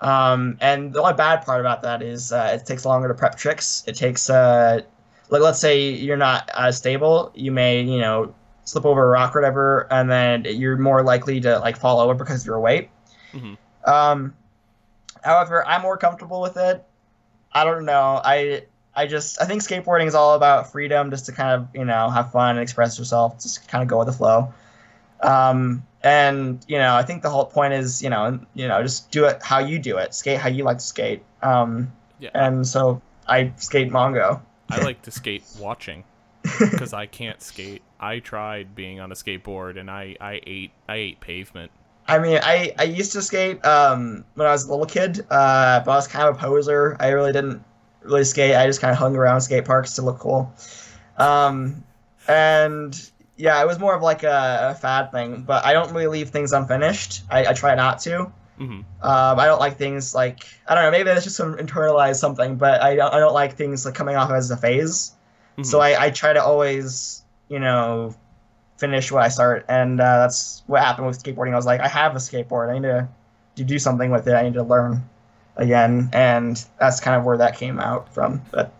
Um, and the only bad part about that is uh, it takes longer to prep tricks. It takes uh, like let's say you're not as stable, you may you know slip over a rock or whatever, and then you're more likely to like fall over because of your weight. Mhm. Um, however, I'm more comfortable with it. I don't know. I I just I think skateboarding is all about freedom, just to kind of you know have fun and express yourself, just kind of go with the flow. Um, and you know I think the whole point is you know you know just do it how you do it, skate how you like to skate. Um, Yeah, and so I skate Mongo. I like to skate watching because I can't skate. I tried being on a skateboard and I I ate I ate pavement. I mean, I, I used to skate um, when I was a little kid, uh, but I was kind of a poser. I really didn't really skate. I just kind of hung around skate parks to look cool. Um, and yeah, it was more of like a, a fad thing, but I don't really leave things unfinished. I, I try not to. hmm Um, I don't like things like I don't know. Maybe that's just some internalized something, but I don't. I don't like things like coming off as a phase. Mm-hmm. So I, I try to always, you know, finish what I start, and uh, that's what happened with skateboarding. I was like, I have a skateboard. I need to, to do something with it. I need to learn again, and that's kind of where that came out from. But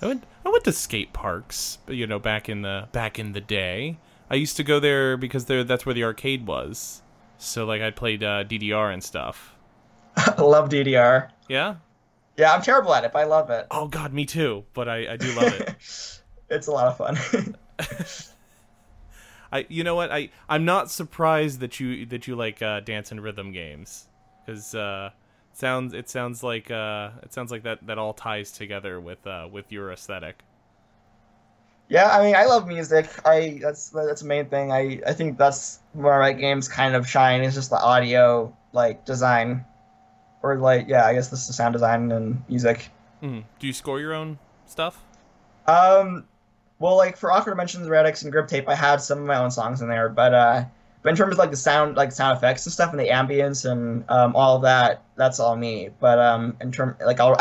I went I went to skate parks, you know, back in the back in the day. I used to go there because there that's where the arcade was. So like I played uh, DDR and stuff. I love DDR. Yeah. Yeah, I'm terrible at it, but I love it. Oh God, me too. But I, I do love it. it's a lot of fun. I you know what I I'm not surprised that you that you like uh, dance and rhythm games because uh, sounds it sounds like uh, it sounds like that that all ties together with uh, with your aesthetic. Yeah, I mean, I love music. I that's that's the main thing. I I think that's where my games kind of shine. Is just the audio like design, or like yeah, I guess this is sound design and music. Mm. Do you score your own stuff? Um, well, like for Awkward Dimensions, Redux, and Grip Tape, I had some of my own songs in there, but uh, but in terms of like the sound, like sound effects and stuff, and the ambience and um, all that, that's all me. But um, in term, like I'll,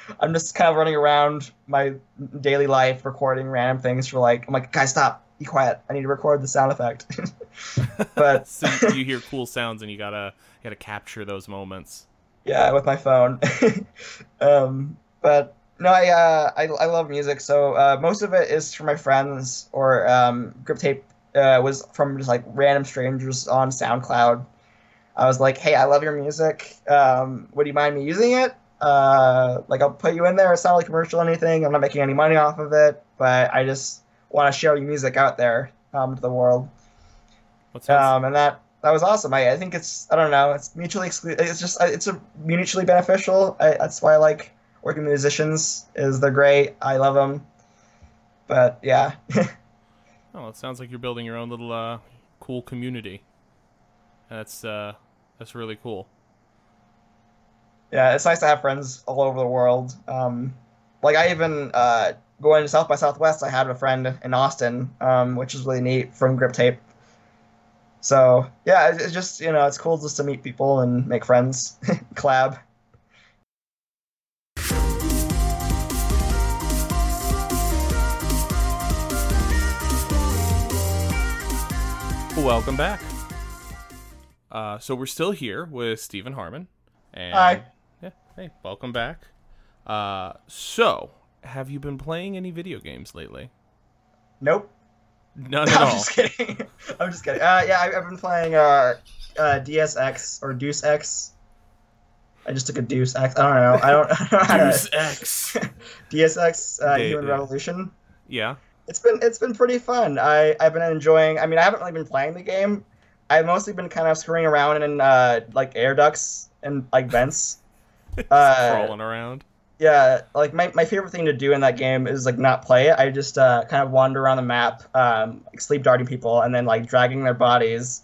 I'm just kind of running around my daily life, recording random things for like, I'm like, guys, stop, be quiet. I need to record the sound effect. but so you hear cool sounds and you gotta you gotta capture those moments. Yeah, with my phone. um, but no, I, uh, I I love music. So uh, most of it is from my friends or um, Grip Tape uh, was from just like random strangers on SoundCloud. I was like, hey, I love your music. Um, would you mind me using it? Uh, like I'll put you in there. It's not like commercial or anything. I'm not making any money off of it, but I just want to share your music out there um, to the world. Um, and that that was awesome. I, I think it's I don't know. It's mutually exclusive. It's just it's a mutually beneficial. I, that's why I like working with musicians. Is they're great. I love them. But yeah. oh, it sounds like you're building your own little uh, cool community. That's uh, that's really cool. Yeah, it's nice to have friends all over the world. Um, like I even uh, going to South by Southwest, I had a friend in Austin, um, which is really neat from Grip Tape. So yeah, it's just you know it's cool just to meet people and make friends, collab. Welcome back. Uh, so we're still here with Steven Harmon. And, Hi. Yeah. Hey, welcome back. Uh, so have you been playing any video games lately? Nope. None at I'm all. just kidding. I'm just kidding. Uh, yeah, I've been playing uh, uh, Deus Ex or Deuce X. I just took a Deuce X. I don't know. I don't. I don't know how to- Deus Ex uh, Human. Revolution. Yeah. It's been it's been pretty fun. I I've been enjoying. I mean, I haven't really been playing the game. I've mostly been kind of screwing around in uh, like air ducts and like vents. Uh, Crawling around. yeah, like my, my favorite thing to do in that game is like not play it. I just uh, kind of wander around the map, um, like sleep darting people, and then like dragging their bodies,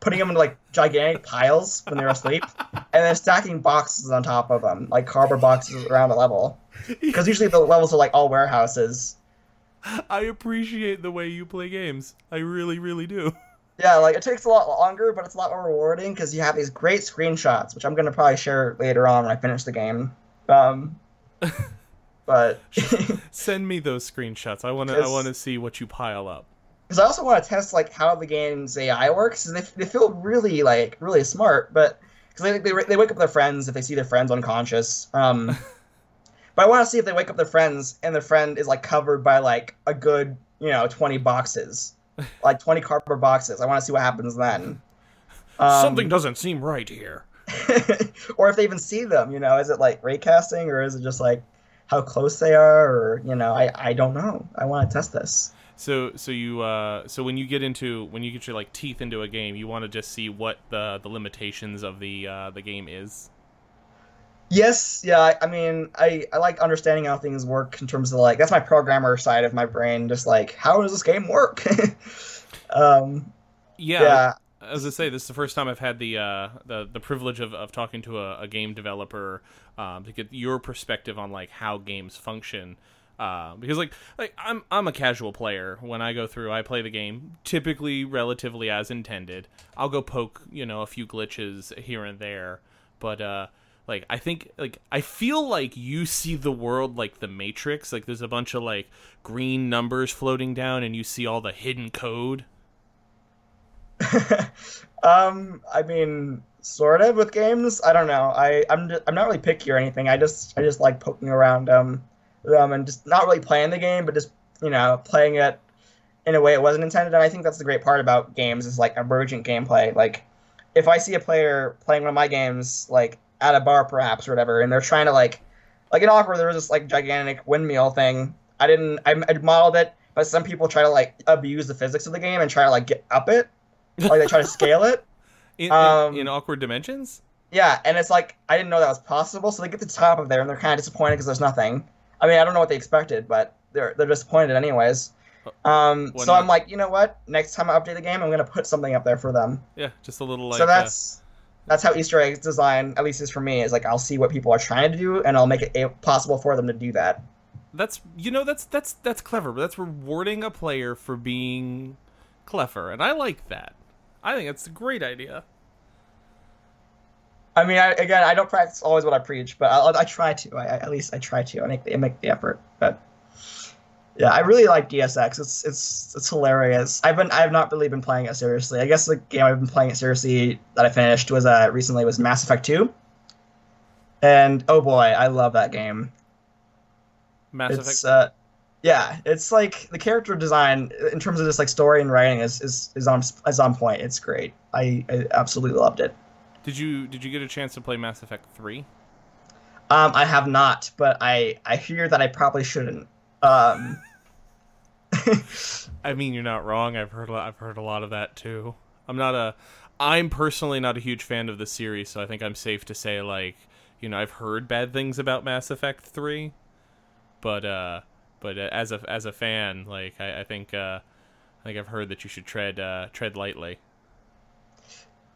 putting them in like gigantic piles when they're asleep, and then stacking boxes on top of them, like cardboard boxes around the level. Because usually the levels are like all warehouses. I appreciate the way you play games. I really, really do. Yeah, like it takes a lot longer, but it's a lot more rewarding because you have these great screenshots, which I'm gonna probably share later on when I finish the game. Um, but Send me those screenshots. I want to. I want to see what you pile up. because I also want to test like how the game's AI works. They, they feel really like really smart, but because they, they they wake up their friends if they see their friends unconscious. Um, but I want to see if they wake up their friends and their friend is like covered by like a good you know twenty boxes, like twenty cardboard boxes. I want to see what happens then. Um, Something doesn't seem right here. or if they even see them, you know, is it like raycasting or is it just like how close they are or you know, I I don't know. I want to test this. So, so you, uh, so when you get into when you get your like teeth into a game, you want to just see what the the limitations of the uh, the game is. Yes, yeah, I, I mean, I I like understanding how things work in terms of like that's my programmer side of my brain just like how does this game work? um Yeah. yeah. As I say, this is the first time I've had the uh, the the privilege of, of talking to a, a game developer um, to get your perspective on like how games function. Uh, because like like I'm I'm a casual player. When I go through, I play the game typically relatively as intended. I'll go poke you know a few glitches here and there, but uh, like I think like I feel like you see the world like the Matrix. Like there's a bunch of like green numbers floating down, and you see all the hidden code. um I mean sort of with games. I don't know. I I'm just, I'm not really picky or anything. I just I just like poking around um them and just not really playing the game, but just you know playing it in a way it wasn't intended. And I think that's the great part about games is like emergent gameplay. Like if I see a player playing one of my games, like at a bar perhaps or whatever, and they're trying to like, like in Awkward, there was this like gigantic windmill thing. I didn't, I, I modeled it, but some people try to like abuse the physics of the game and try to like get up it, like they try to scale it. In, Um, in, in awkward dimensions. Yeah, and it's like I didn't know that was possible, so they get to the top of there and they're kind of disappointed because there's nothing. I mean, I don't know what they expected, but they're they're disappointed anyways. Um, Why so not? I'm like, you know what? Next time I update the game, I'm gonna put something up there for them. Yeah, just a little like. so uh, that's that's how Easter eggs design, at least is for me, is like I'll see what people are trying to do, and I'll make it possible for them to do that. that's you know that's that's that's clever. That's rewarding a player for being clever, and I like that. I think that's a great idea. I mean, I, again, I don't practice always what I preach, but I, I try to. I, I- at least I try to. I make the, I make the effort. But yeah, I really like Deus Ex. It's it's it's hilarious. I've been I've not really been playing it seriously. I guess the game I've been playing it seriously that I finished was uh recently was Mass Effect Two. And oh boy, I love that game. Mass it's Effect. uh, yeah, it's like the character design in terms of just like story and writing is is, is on is on point. It's great. I, I absolutely loved it. Did you did you get a chance to play Mass Effect three? Um, I have not, but I I hear that I probably shouldn't. Um, I mean, you're not wrong. I've heard a lot, I've heard a lot of that too. I'm not a I'm personally not a huge fan of the series, so I think I'm safe to say like, you know, I've heard bad things about Mass Effect 3, but uh but uh, as a as a fan, like I, I think uh I think I've heard that you should tread uh tread lightly.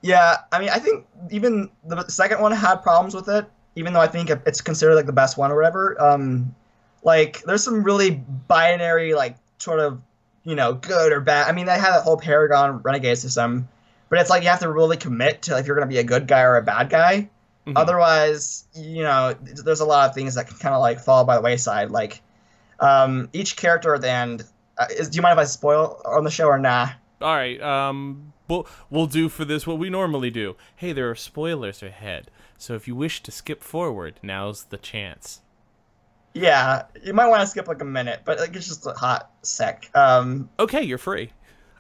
yeah, I mean, I think even the second one had problems with it, even though I think it's considered like the best one or whatever. Um, like there's some really binary like sort of you know good or bad. I mean, they had that whole Paragon Renegade system, but it's like you have to really commit to if you're gonna be a good guy or a bad guy. Mhm. Otherwise, you know, there's a lot of things that can kind of like fall by the wayside. Like, um, each character at the end. Uh, is, do you mind if I spoil on the show or nah? All right, um we'll, we'll do for this what we normally do. Hey, there are spoilers ahead. So if you wish to skip forward, now's the chance. Yeah, you might want to skip like a minute, but like it's just a hot sec. Um, Okay, you're free.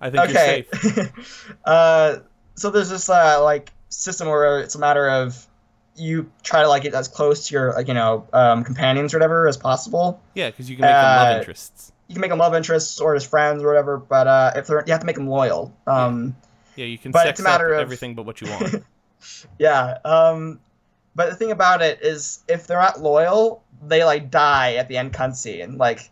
I think okay. you're safe. uh, so there's this uh, like system where it's a matter of you try to like get as close to your like you know um, companions or whatever as possible. Yeah, because you can make them love Uh, interests. You can make them love interests or as friends or whatever, but uh, if they're you have to make them loyal. Um, Yeah, you can but sex it's a matter of- everything but what you want. Yeah. Um, but the thing about it is, if they're not loyal, they like die at the end cutscene. Like,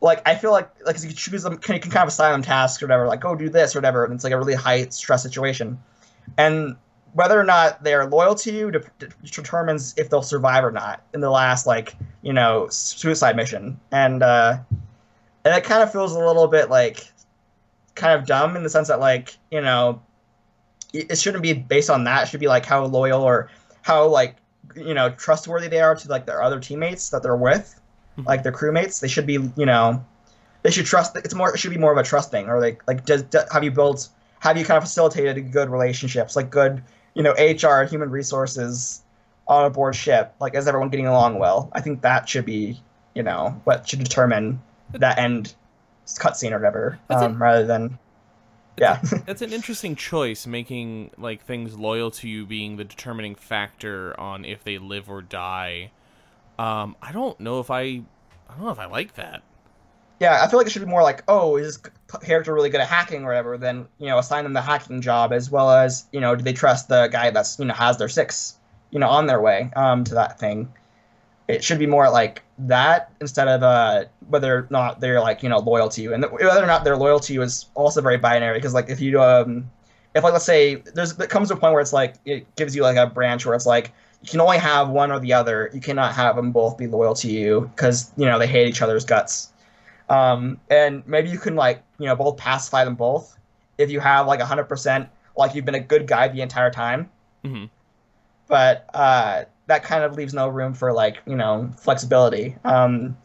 like I feel like like you can choose them, you can kind of assign them tasks or whatever, like go do this or whatever, and it's like a really high stress situation. And whether or not they are loyal to you de- de- determines if they'll survive or not in the last like you know suicide mission. And uh, and it kind of feels a little bit like kind of dumb in the sense that like you know it it shouldn't be based on that. It should be like how loyal or how like you know trustworthy they are to like their other teammates that they're with, Mhm. like their crewmates. They should be you know they should trust. It's more. It should be more of a trust thing, or like like does, does have you built have you kind of facilitated good relationships, like good you know HR human resources on a board ship. Like is everyone getting along well? I think that should be you know what should determine that end cutscene or whatever, um, rather than yeah. That's an interesting choice, making like things loyal to you being the determining factor on if they live or die. Um, I don't know if I, I don't know if I like that. Yeah, I feel like it should be more like, oh, is this character really good at hacking or whatever? Then you know, assign them the hacking job as well as you know, do they trust the guy that's you know has their six, you know, on their way um to that thing? It should be more like that instead of uh whether or not they're like you know loyal to you, and whether or not they're loyal to you is also very binary because like if you um if like let's say there's it comes to a point where it's like it gives you like a branch where it's like you can only have one or the other. You cannot have them both be loyal to you because you know they hate each other's guts. Um, and maybe you can like you know both pacify them both. If you have like 100% like you've been a good guy the entire time. Hmm but uh, that kind of leaves no room for like you know flexibility um,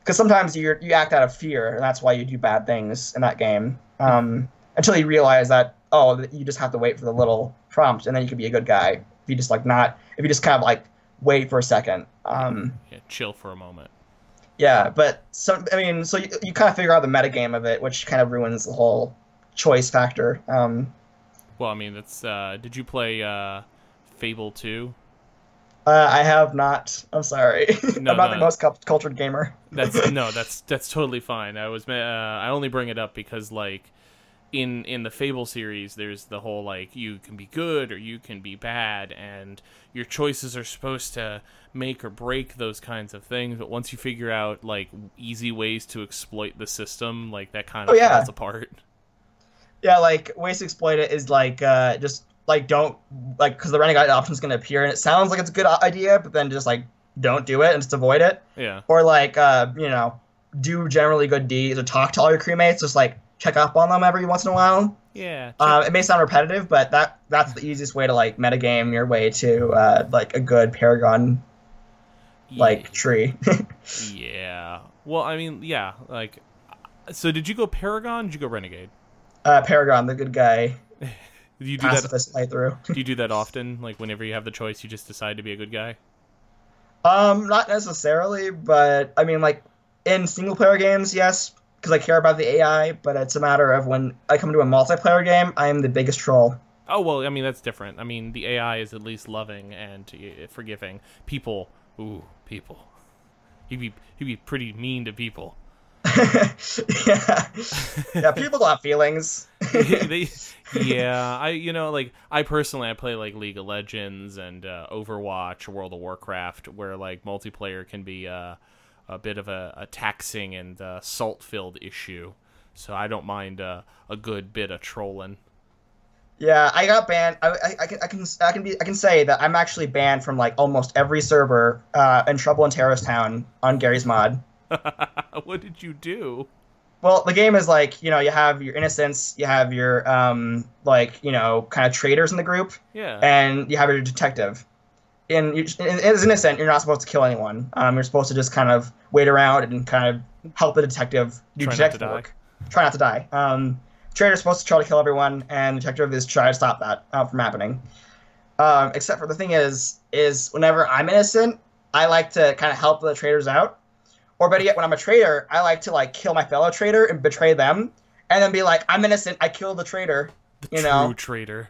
because sometimes you you act out of fear and that's why you do bad things in that game um, until you realize that oh you just have to wait for the little prompt and then you can be a good guy if you just like not if you just kind of like wait for a second um, Yeah, chill for a moment. yeah, but so I mean, so you, you kind of figure out the metagame of it, which kind of ruins the whole choice factor. Um, Well, I mean, that's. Uh, did you play uh, Fable two? Uh, I have not. I'm sorry. No, I'm not no. the most cul- cultured gamer. That's no, that's that's totally fine. I was uh, I only bring it up because like in in the Fable series, there's the whole like you can be good or you can be bad, and your choices are supposed to make or break those kinds of things. But once you figure out like easy ways to exploit the system, like that kind of Oh, yeah. falls apart. Yeah, like ways to exploit it is like uh, just like don't like because the renegade option is going to appear and it sounds like it's a good idea, but then just like don't do it and just avoid it. Yeah, Or like uh, you know do generally good deeds or talk to all your crewmates, just like check up on them every once in a while. yeah. Uh, it may sound repetitive, but that that's the easiest way to like metagame your way to uh, like a good Paragon like tree. yeah. Well, I mean, yeah. Like, so did you go Paragon? Did you go Renegade? uh, Paragon, the good guy, Do you do that? playthrough. Do you do that often? Like, whenever you have the choice, you just decide to be a good guy. Um, not necessarily, but I mean, like in single player games, yes, because I care about the AI. But it's a matter of when I come to a multiplayer game, I am the biggest troll. Oh well, I mean that's different. I mean the AI is at least loving and uh, forgiving. People, ooh, people. He'd be he'd be pretty mean to people. Yeah, yeah. People don't have feelings. yeah, I you know like I personally I play like League of Legends and uh, Overwatch, World of Warcraft, where like multiplayer can be uh, a bit of a, a taxing and uh, salt filled issue. So I don't mind uh, a good bit of trolling. Yeah, I got banned. I, I, I can I can I can be I can say that I'm actually banned from like almost every server uh, in Trouble in Terrorist Town on Garry's Mod. what did you do? Well, the game is like you know you have your innocents, you have your um like you know kind of traitors in the group, Yeah. and you have your detective. And you, as innocent, you're not supposed to kill anyone. Um, you're supposed to just kind of wait around and kind of help the detective do Try not to detective die. work. Try not to die. Um, traitor's supposed to try to kill everyone, and detective is try to stop that uh, from happening. Um, except for the thing is, is whenever I'm innocent, I like to kind of help the traitors out. Or better yet, when I'm a traitor, I like to like kill my fellow traitor and betray them, and then be like, "I'm innocent. I killed the traitor." the you true know. traitor.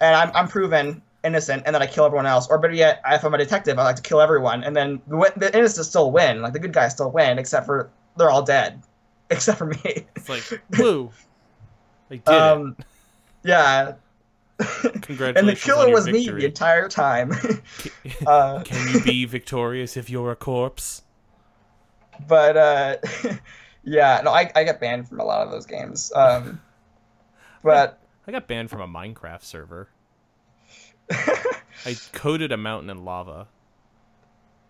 and I'm, I'm proven innocent, and then I kill everyone else. Or better yet, if I'm a detective, I like to kill everyone, and then the, the innocents still win. Like the good guys still win, except for they're all dead, except for me. It's like woo. I did um, yeah. Congratulations. and the killer was me victory. the entire time. uh, Can you be victorious if you're a corpse? But uh, yeah, no, I, I get banned from a lot of those games. Um, but I got banned from a Minecraft server. I coded a mountain in lava.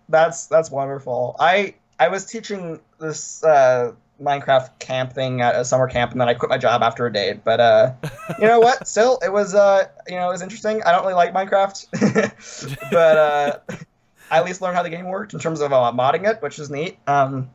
that's that's wonderful. I I was teaching this uh, Minecraft camp thing at a summer camp, and then I quit my job after a day. But uh, you know what? Still, it was uh, you know it was interesting. I don't really like Minecraft, but uh, I at least learned how the game worked in terms of uh, modding it, which is neat. Um,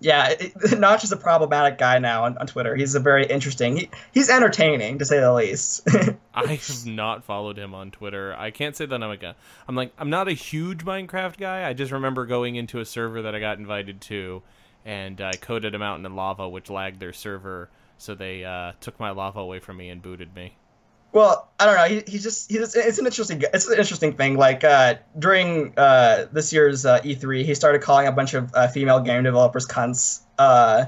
yeah, it, Notch is a problematic guy now on, on Twitter. He's a very interesting. He, he's entertaining to say the least. I have not followed him on Twitter. I can't say that I'm like a, I'm like I'm not a huge Minecraft guy. I just remember going into a server that I got invited to, and I coded a mountain in lava, which lagged their server, so they uh, took my lava away from me and booted me. Well, I don't know. He, he just he's it's an interesting it's an interesting thing. Like uh, during uh, this year's uh, E3, he started calling a bunch of uh, female game developers cunts. Uh,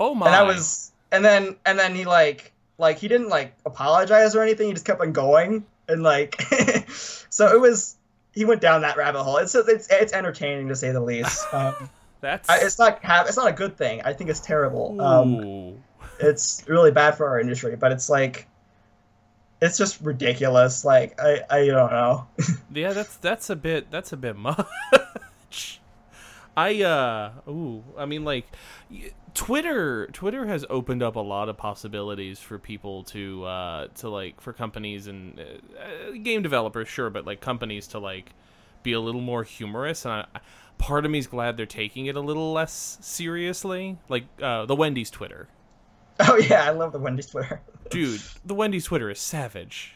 Oh my! and that was and then and then he like like he didn't like apologize or anything. He just kept on going and like so it was he went down that rabbit hole. It's it's it's entertaining to say the least. Um, that's I, it's not it's not a good thing. I think it's terrible. Um, it's really bad for our industry, but it's like it's just ridiculous. Like I, I don't know. Yeah, that's that's a bit that's a bit much. I uh ooh, I mean like Twitter Twitter has opened up a lot of possibilities for people to uh to like for companies and uh, uh, game developers sure, but like companies to like be a little more humorous and I, part of me's glad they're taking it a little less seriously. Like uh the Wendy's Twitter. oh yeah, I love the Wendy's Twitter. Dude, the Wendy's Twitter is savage.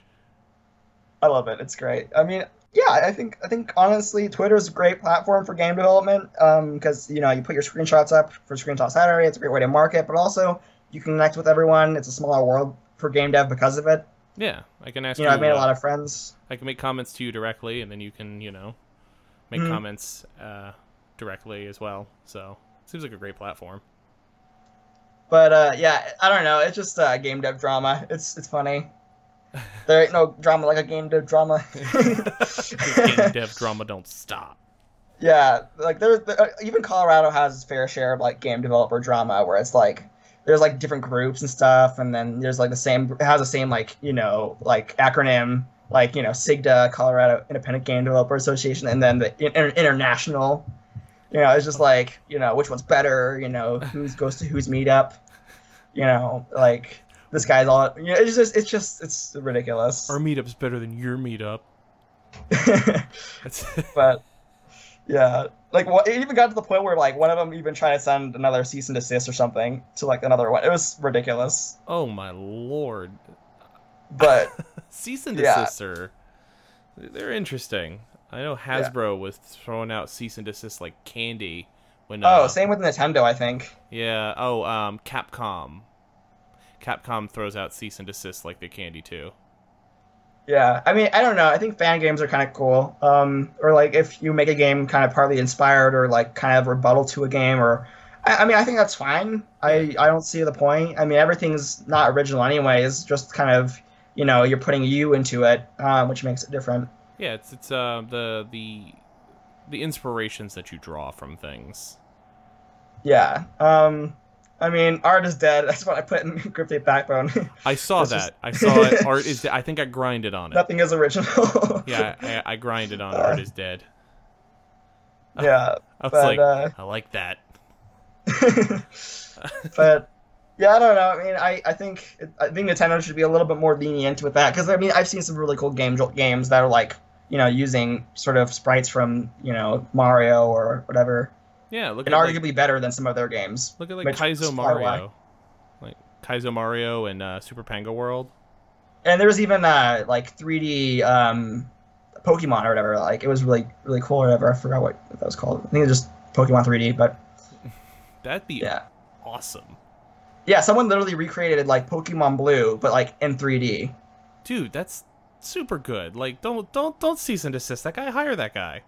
I love it. It's great. I mean, yeah, I think I think honestly, Twitter is a great platform for game development because you know you put your screenshots up for Screenshot Saturday. It's a great way to market, but also you can connect with everyone. It's a smaller world for game dev because of it. Yeah, I can ask You know, I've made a uh, lot of friends. I can make comments to you directly, and then you can, you know, make Mhm. comments uh, directly as well. So seems like a great platform. But uh, yeah, I don't know. It's just uh, game dev drama. It's it's funny. There ain't no drama like a game dev drama. game dev drama don't stop. yeah, like there's there, uh, even Colorado has its fair share of like game developer drama where it's like there's like different groups and stuff, and then there's like the same it has the same like you know like acronym like you know CIGDA Colorado Independent Game Developer Association, and then the inter- international. You know, it's just like you know which one's better. You know who's goes to whose meetup. You know, like this guy's all. You know, it's just it's just it's ridiculous. Our meetup's better than your meetup. But yeah, like what, it even got to the point where like one of them even tried to send another cease and desist or something to like another one. It was ridiculous. oh my lord. But Cease and Yeah. desist are they're interesting. I know Hasbro was throwing out cease and desist like candy when. Uh, oh, same with Nintendo, I think. Yeah. Oh, um, Capcom. Capcom throws out cease and desist like the candy too. Yeah, I mean, I don't know. I think fan games are kind of cool. Um, or like if you make a game kind of partly inspired or like kind of rebuttal to a game, or I, I mean, I think that's fine. I I don't see the point. I mean, everything's not original anyways. Just kind of you know you're putting you into it, um, which makes it different. Yeah, it's it's uh the the the inspirations that you draw from things. Yeah. Um, I mean, art is dead. That's what I put in Grip Tape Backbone. I saw that. is- I saw it. Art is. De- I think I grinded on it. Nothing is original. Yeah, I, I grinded on Uh, art is dead. yeah. I was but, like, uh, I like that. but yeah, I don't know. I mean, I, I think I think Nintendo should be a little bit more lenient with that because I mean I've seen some really cool game games that are like you know using sort of sprites from you know Mario or whatever, Yeah, look and at like, arguably better than some of their games. look at like Kaizo is far away. Mario, like Kaizo Mario and uh, Super Pango World. And there was even uh, like 3D um, Pokemon or whatever. Like it was really really cool or whatever. I forgot what that was called. I think it was just Pokemon 3D, but That'd be yeah. awesome, Yeah, someone literally recreated like Pokemon Blue, but like in 3D. dude. That's super good. Like, don't don't don't cease and desist that guy. Hire that guy.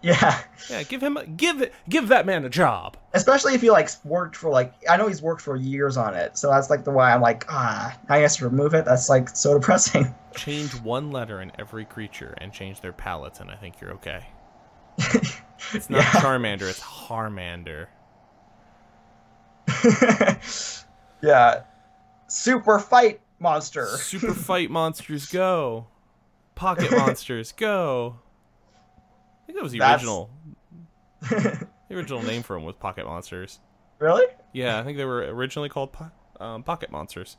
Yeah, Yeah, give him a, give it give that man a job. especially if he like worked for like I know he's worked for years on it, so that's like the why I'm like ah, I guess to remove it. That's like so depressing. Change one letter in every creature and change their palates, and I think you're okay. It's not Yeah. Charmander, it's Harmander. yeah, super fight monster. Super fight monsters go. Pocket monsters go. I think that was the That's- original. The original name for them was Pocket Monsters. really? Yeah, I think they were originally called po- um, Pocket Monsters.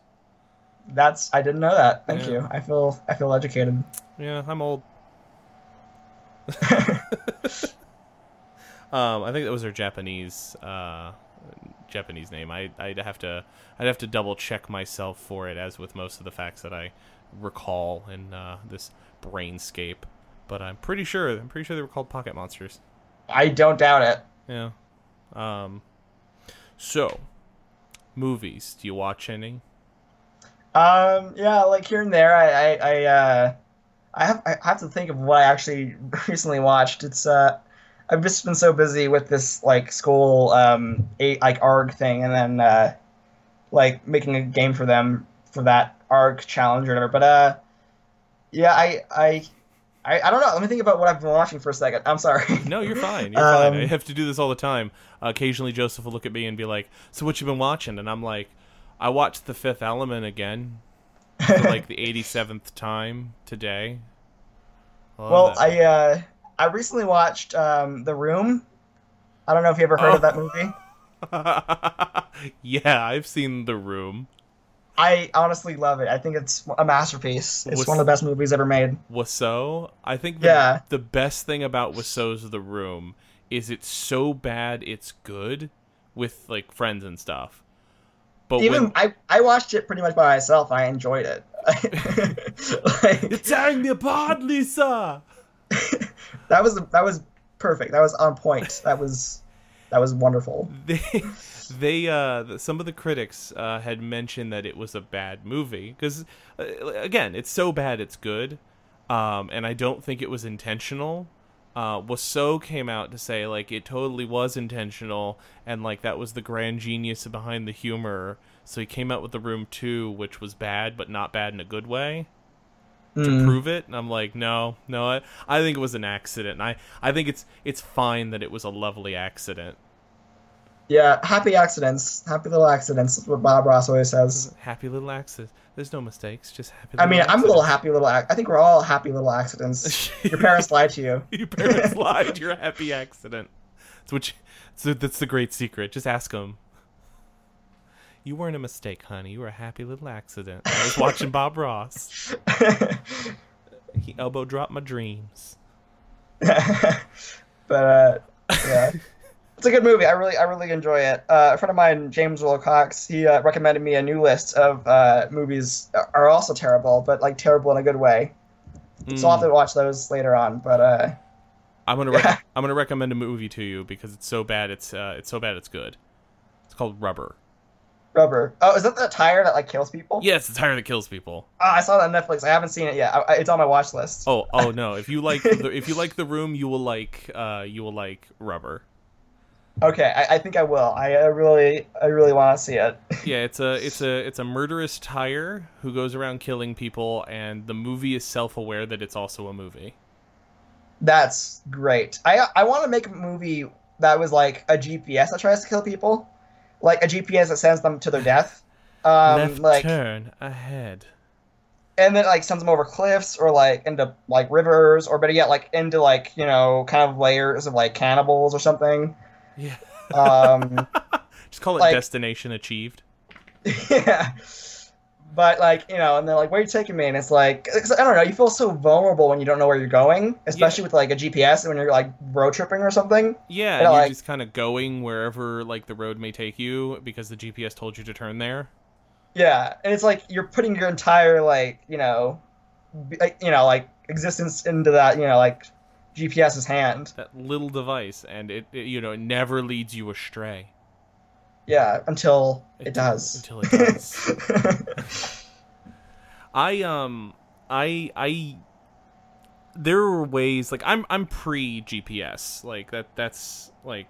That's I didn't know that. Thank Yeah. you. I feel I feel educated. Yeah, I'm old. um, I think that was their Japanese uh, Japanese name. I I'd have to I'd have to double check myself for it, as with most of the facts that I recall in uh, this brainscape. But I'm pretty sure I'm pretty sure they were called Pocket Monsters. I don't doubt it. Yeah. Um. So, movies. Do you watch any? Um, yeah, like here and there, I, I, I, uh, I have, I have to think of what I actually recently watched. It's, uh, I've just been so busy with this like school, um, eight like ARG thing, and then, uh, like making a game for them for that ARG challenge or whatever. But, uh, yeah, I, I, I, I don't know. Let me think about what I've been watching for a second. I'm sorry. No, you're fine. You're fine. I Um, have to do this all the time. occasionally, Joseph will look at me and be like, "So what you been watching?" And I'm like, "I watched The Fifth Element again for like the 87th time today." Love well. I, uh, I recently watched um, The Room. I don't know if you ever heard of Oh. that movie. yeah, I've seen The Room. I honestly love it. I think it's a masterpiece. It's Was- one of the best movies ever made. Wiseau. I think the, Yeah. the best thing about Wiseau's The Room is it's so bad it's good with like friends and stuff. But Even when, I, I watched it pretty much by myself. I enjoyed it. Like, you're tearing me apart, Lisa. that was that was perfect. That was on point. That was that was wonderful. they they uh some of the critics uh had mentioned that it was a bad movie because uh, again it's so bad it's good um and i don't think it was intentional. Uh Wiseau came out to say like it totally was intentional and like that was the grand genius behind the humor. So he came out with the room 2 which was bad but not bad in a good way to Mm. prove it. And i'm like no no I, I think it was an accident. And i i think it's it's fine that it was a lovely accident Yeah, happy accidents, happy little accidents. That's what Bob Ross always says. Happy little accidents. There's no mistakes, just happy. I mean, I'm a little happy little. Ac- I think we're all happy little accidents. Your parents lied to you. Your parents lied. You're a happy accident. That's what. You, so that's the great secret. Just ask them. You weren't a mistake, honey. You were a happy little accident. I was watching Bob Ross. He elbow dropped my dreams. but uh, yeah, it's a good movie. I really, I really enjoy it. Uh, a friend of mine, James Wilcox, he uh, recommended me a new list of uh, movies are also terrible, but like terrible in a good way. So I'll have to watch those later on. But uh, I'm gonna rec- I'm gonna recommend a movie to you because it's so bad. It's uh, it's so bad. It's good. It's called Rubber. Rubber. Oh, is that the tire that like kills people? Yes, the tire that kills people. Oh, I saw that on Netflix. I haven't seen it yet. I, I- it's on my watch list. Oh, oh no! If you like, the, if you like the room, you will like, uh, you will like Rubber. Okay, I, I think I will. I, I really, I really want to see it. Yeah, it's a, it's a, it's a murderous tire who goes around killing people, and the movie is self-aware that it's also a movie. That's great. I, I want to make a movie that was like a GPS that tries to kill people, like a GPS that sends them to their death. Um, Left like, turn ahead. and then like sends them over cliffs or like into like rivers or better yet like into like you know kind of layers of like cannibals or something. Yeah, Um, just call it Like- destination achieved. yeah. But like you know, and they're like, "Where are you taking me?" And it's like, 'cause I don't know. You feel so vulnerable when you don't know where you're going, especially with like a GPS and when you're like road tripping or something. Yeah, Yeah, and you're like- just kind of going wherever like the road may take you because the GPS told you to turn there. Yeah, and it's like you're putting your entire like you know, b- like, you know, like existence into that you know like GPS's hand. That little device, and it, it you know it never leads you astray. Yeah, until it, It- does. until it does. I um I I there were ways like I'm I'm pre GPS like that that's like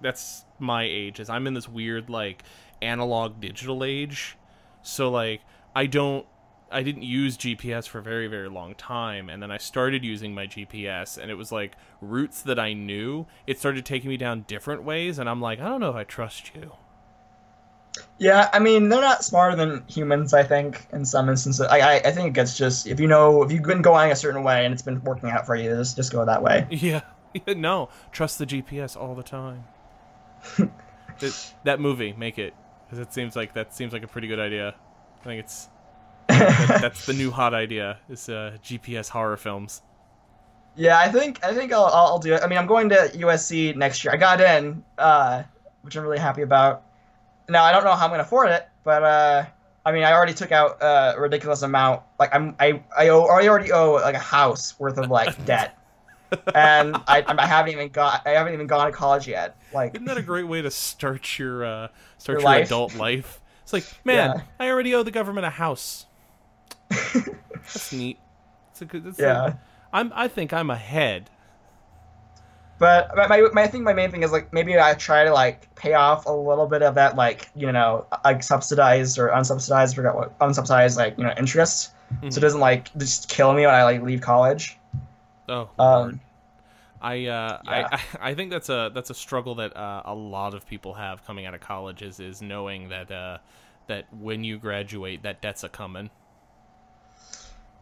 that's my age is I'm in this weird like analog digital age so like I don't I didn't use GPS for a very very long time and then I started using my GPS and it was like routes that I knew it started taking me down different ways and I'm like I don't know if I trust you Yeah, I mean they're not smarter than humans. I think in some instances, I I, I think it's just if you know if you've been going a certain way and it's been working out for you, just just go that way. Yeah. no, trust the GPS all the time. that, that movie, make it, because it seems like that seems like a pretty good idea. I think it's that, that's the new hot idea is uh, GPS horror films. Yeah, I think I think I'll, I'll do it. I mean, I'm going to USC next year. I got in, uh, which I'm really happy about. Now I don't know how I'm gonna afford it, but uh, I mean, I already took out uh, a ridiculous amount. Like I'm I I, owe, I already owe like a house worth of like debt, and I I haven't even got I haven't even gone to college yet. Like Isn't that a great way to start your uh, start Your your, life? adult life? It's like, man, Yeah. I already owe the government a house. That's neat. It's a good. It's yeah. a- I'm. I think I'm ahead. But my, my, my I think my main thing is like maybe I try to like pay off a little bit of that like you know like subsidized or unsubsidized forgot what unsubsidized like you know interest so it doesn't like just kill me when I like leave college. Oh. Um, I, uh, Yeah. I I think that's a that's a struggle that uh, a lot of people have coming out of college is is knowing that uh, that when you graduate that debt's a coming.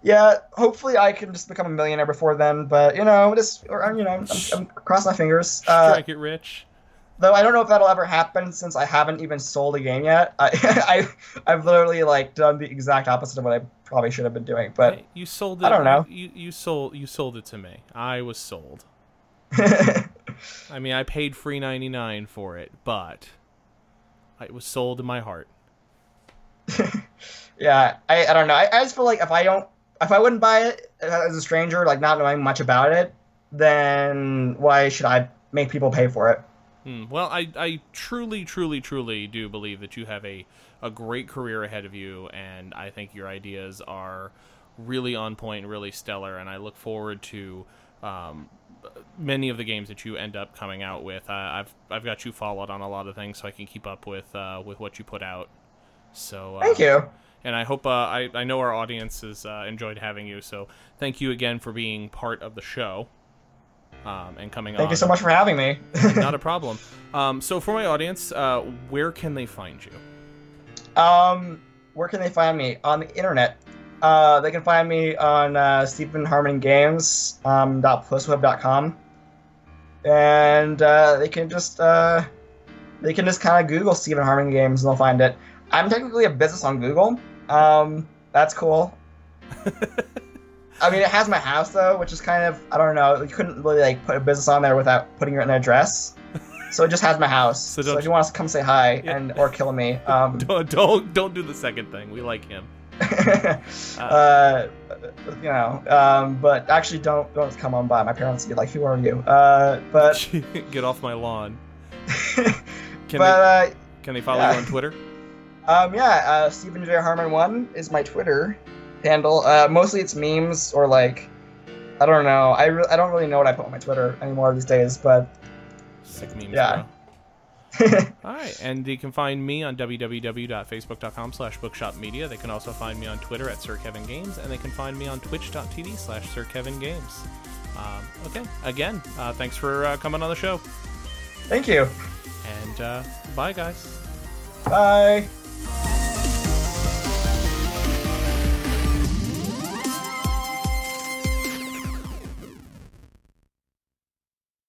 Yeah, hopefully I can just become a millionaire before then. But you know, just or, you know, I'm, I'm cross my fingers. Uh, Strike it rich. though I don't know if that'll ever happen since I haven't even sold a game yet. I, I I've literally like done the exact opposite of what I probably should have been doing. But you sold it. I don't know. You, you sold you sold it to me. I was sold. I mean, I paid free ninety nine for it, but it was sold in my heart. Yeah, I, I don't know. I, I just feel like if I don't, if I wouldn't buy it as a stranger, like not knowing much about it, then why should I make people pay for it? Mm, well, I, I truly, truly, truly do believe that you have a, a great career ahead of you, and I think your ideas are really on point and really stellar, and I look forward to um, many of the games that you end up coming out with. I, I've I've got you followed on a lot of things, so I can keep up with uh, with what you put out. So uh, Thank you. And I hope uh, I I know our audience has uh, enjoyed having you. So thank you again for being part of the show. Um, and coming on. Thank on. you so much for having me. Not a problem. Um, so for my audience, uh, where can they find you? Um, where can they find me on the internet? Uh, they can find me on uh, Steven Harmon Games um, and uh, they can just uh, they can just kind of Google Steven Harmon Games and they'll find it. I'm technically a business on Google. Um, that's cool. I mean, it has my house though, which is kind of I don't know. You couldn't really like put a business on there without putting an address. So it just has my house. So So, if you want to come say hi Yeah. and or kill me, um, Don't don't, don't do the second thing. We like him. uh, you know, um, but actually, don't don't come on by. My parents would be like, "Who are you?" Uh, but Get off my lawn. but Can they uh, can they follow yeah. you on Twitter? Um, yeah, uh, Steven J Harmon one is my Twitter handle. Uh, mostly it's memes or like, I don't know. I re- I don't really know what I put on my Twitter anymore these days, but Sick memes. Yeah. bro. All right, and you can find me on www.facebook.com slash bookshopmedia. They can also find me on Twitter at Sir Kevin Games, and they can find me on twitch.tv slash Sir Kevin Games. Um, okay, again, uh, thanks for uh, coming on the show, thank you. and uh, bye, guys. Bye. Bye.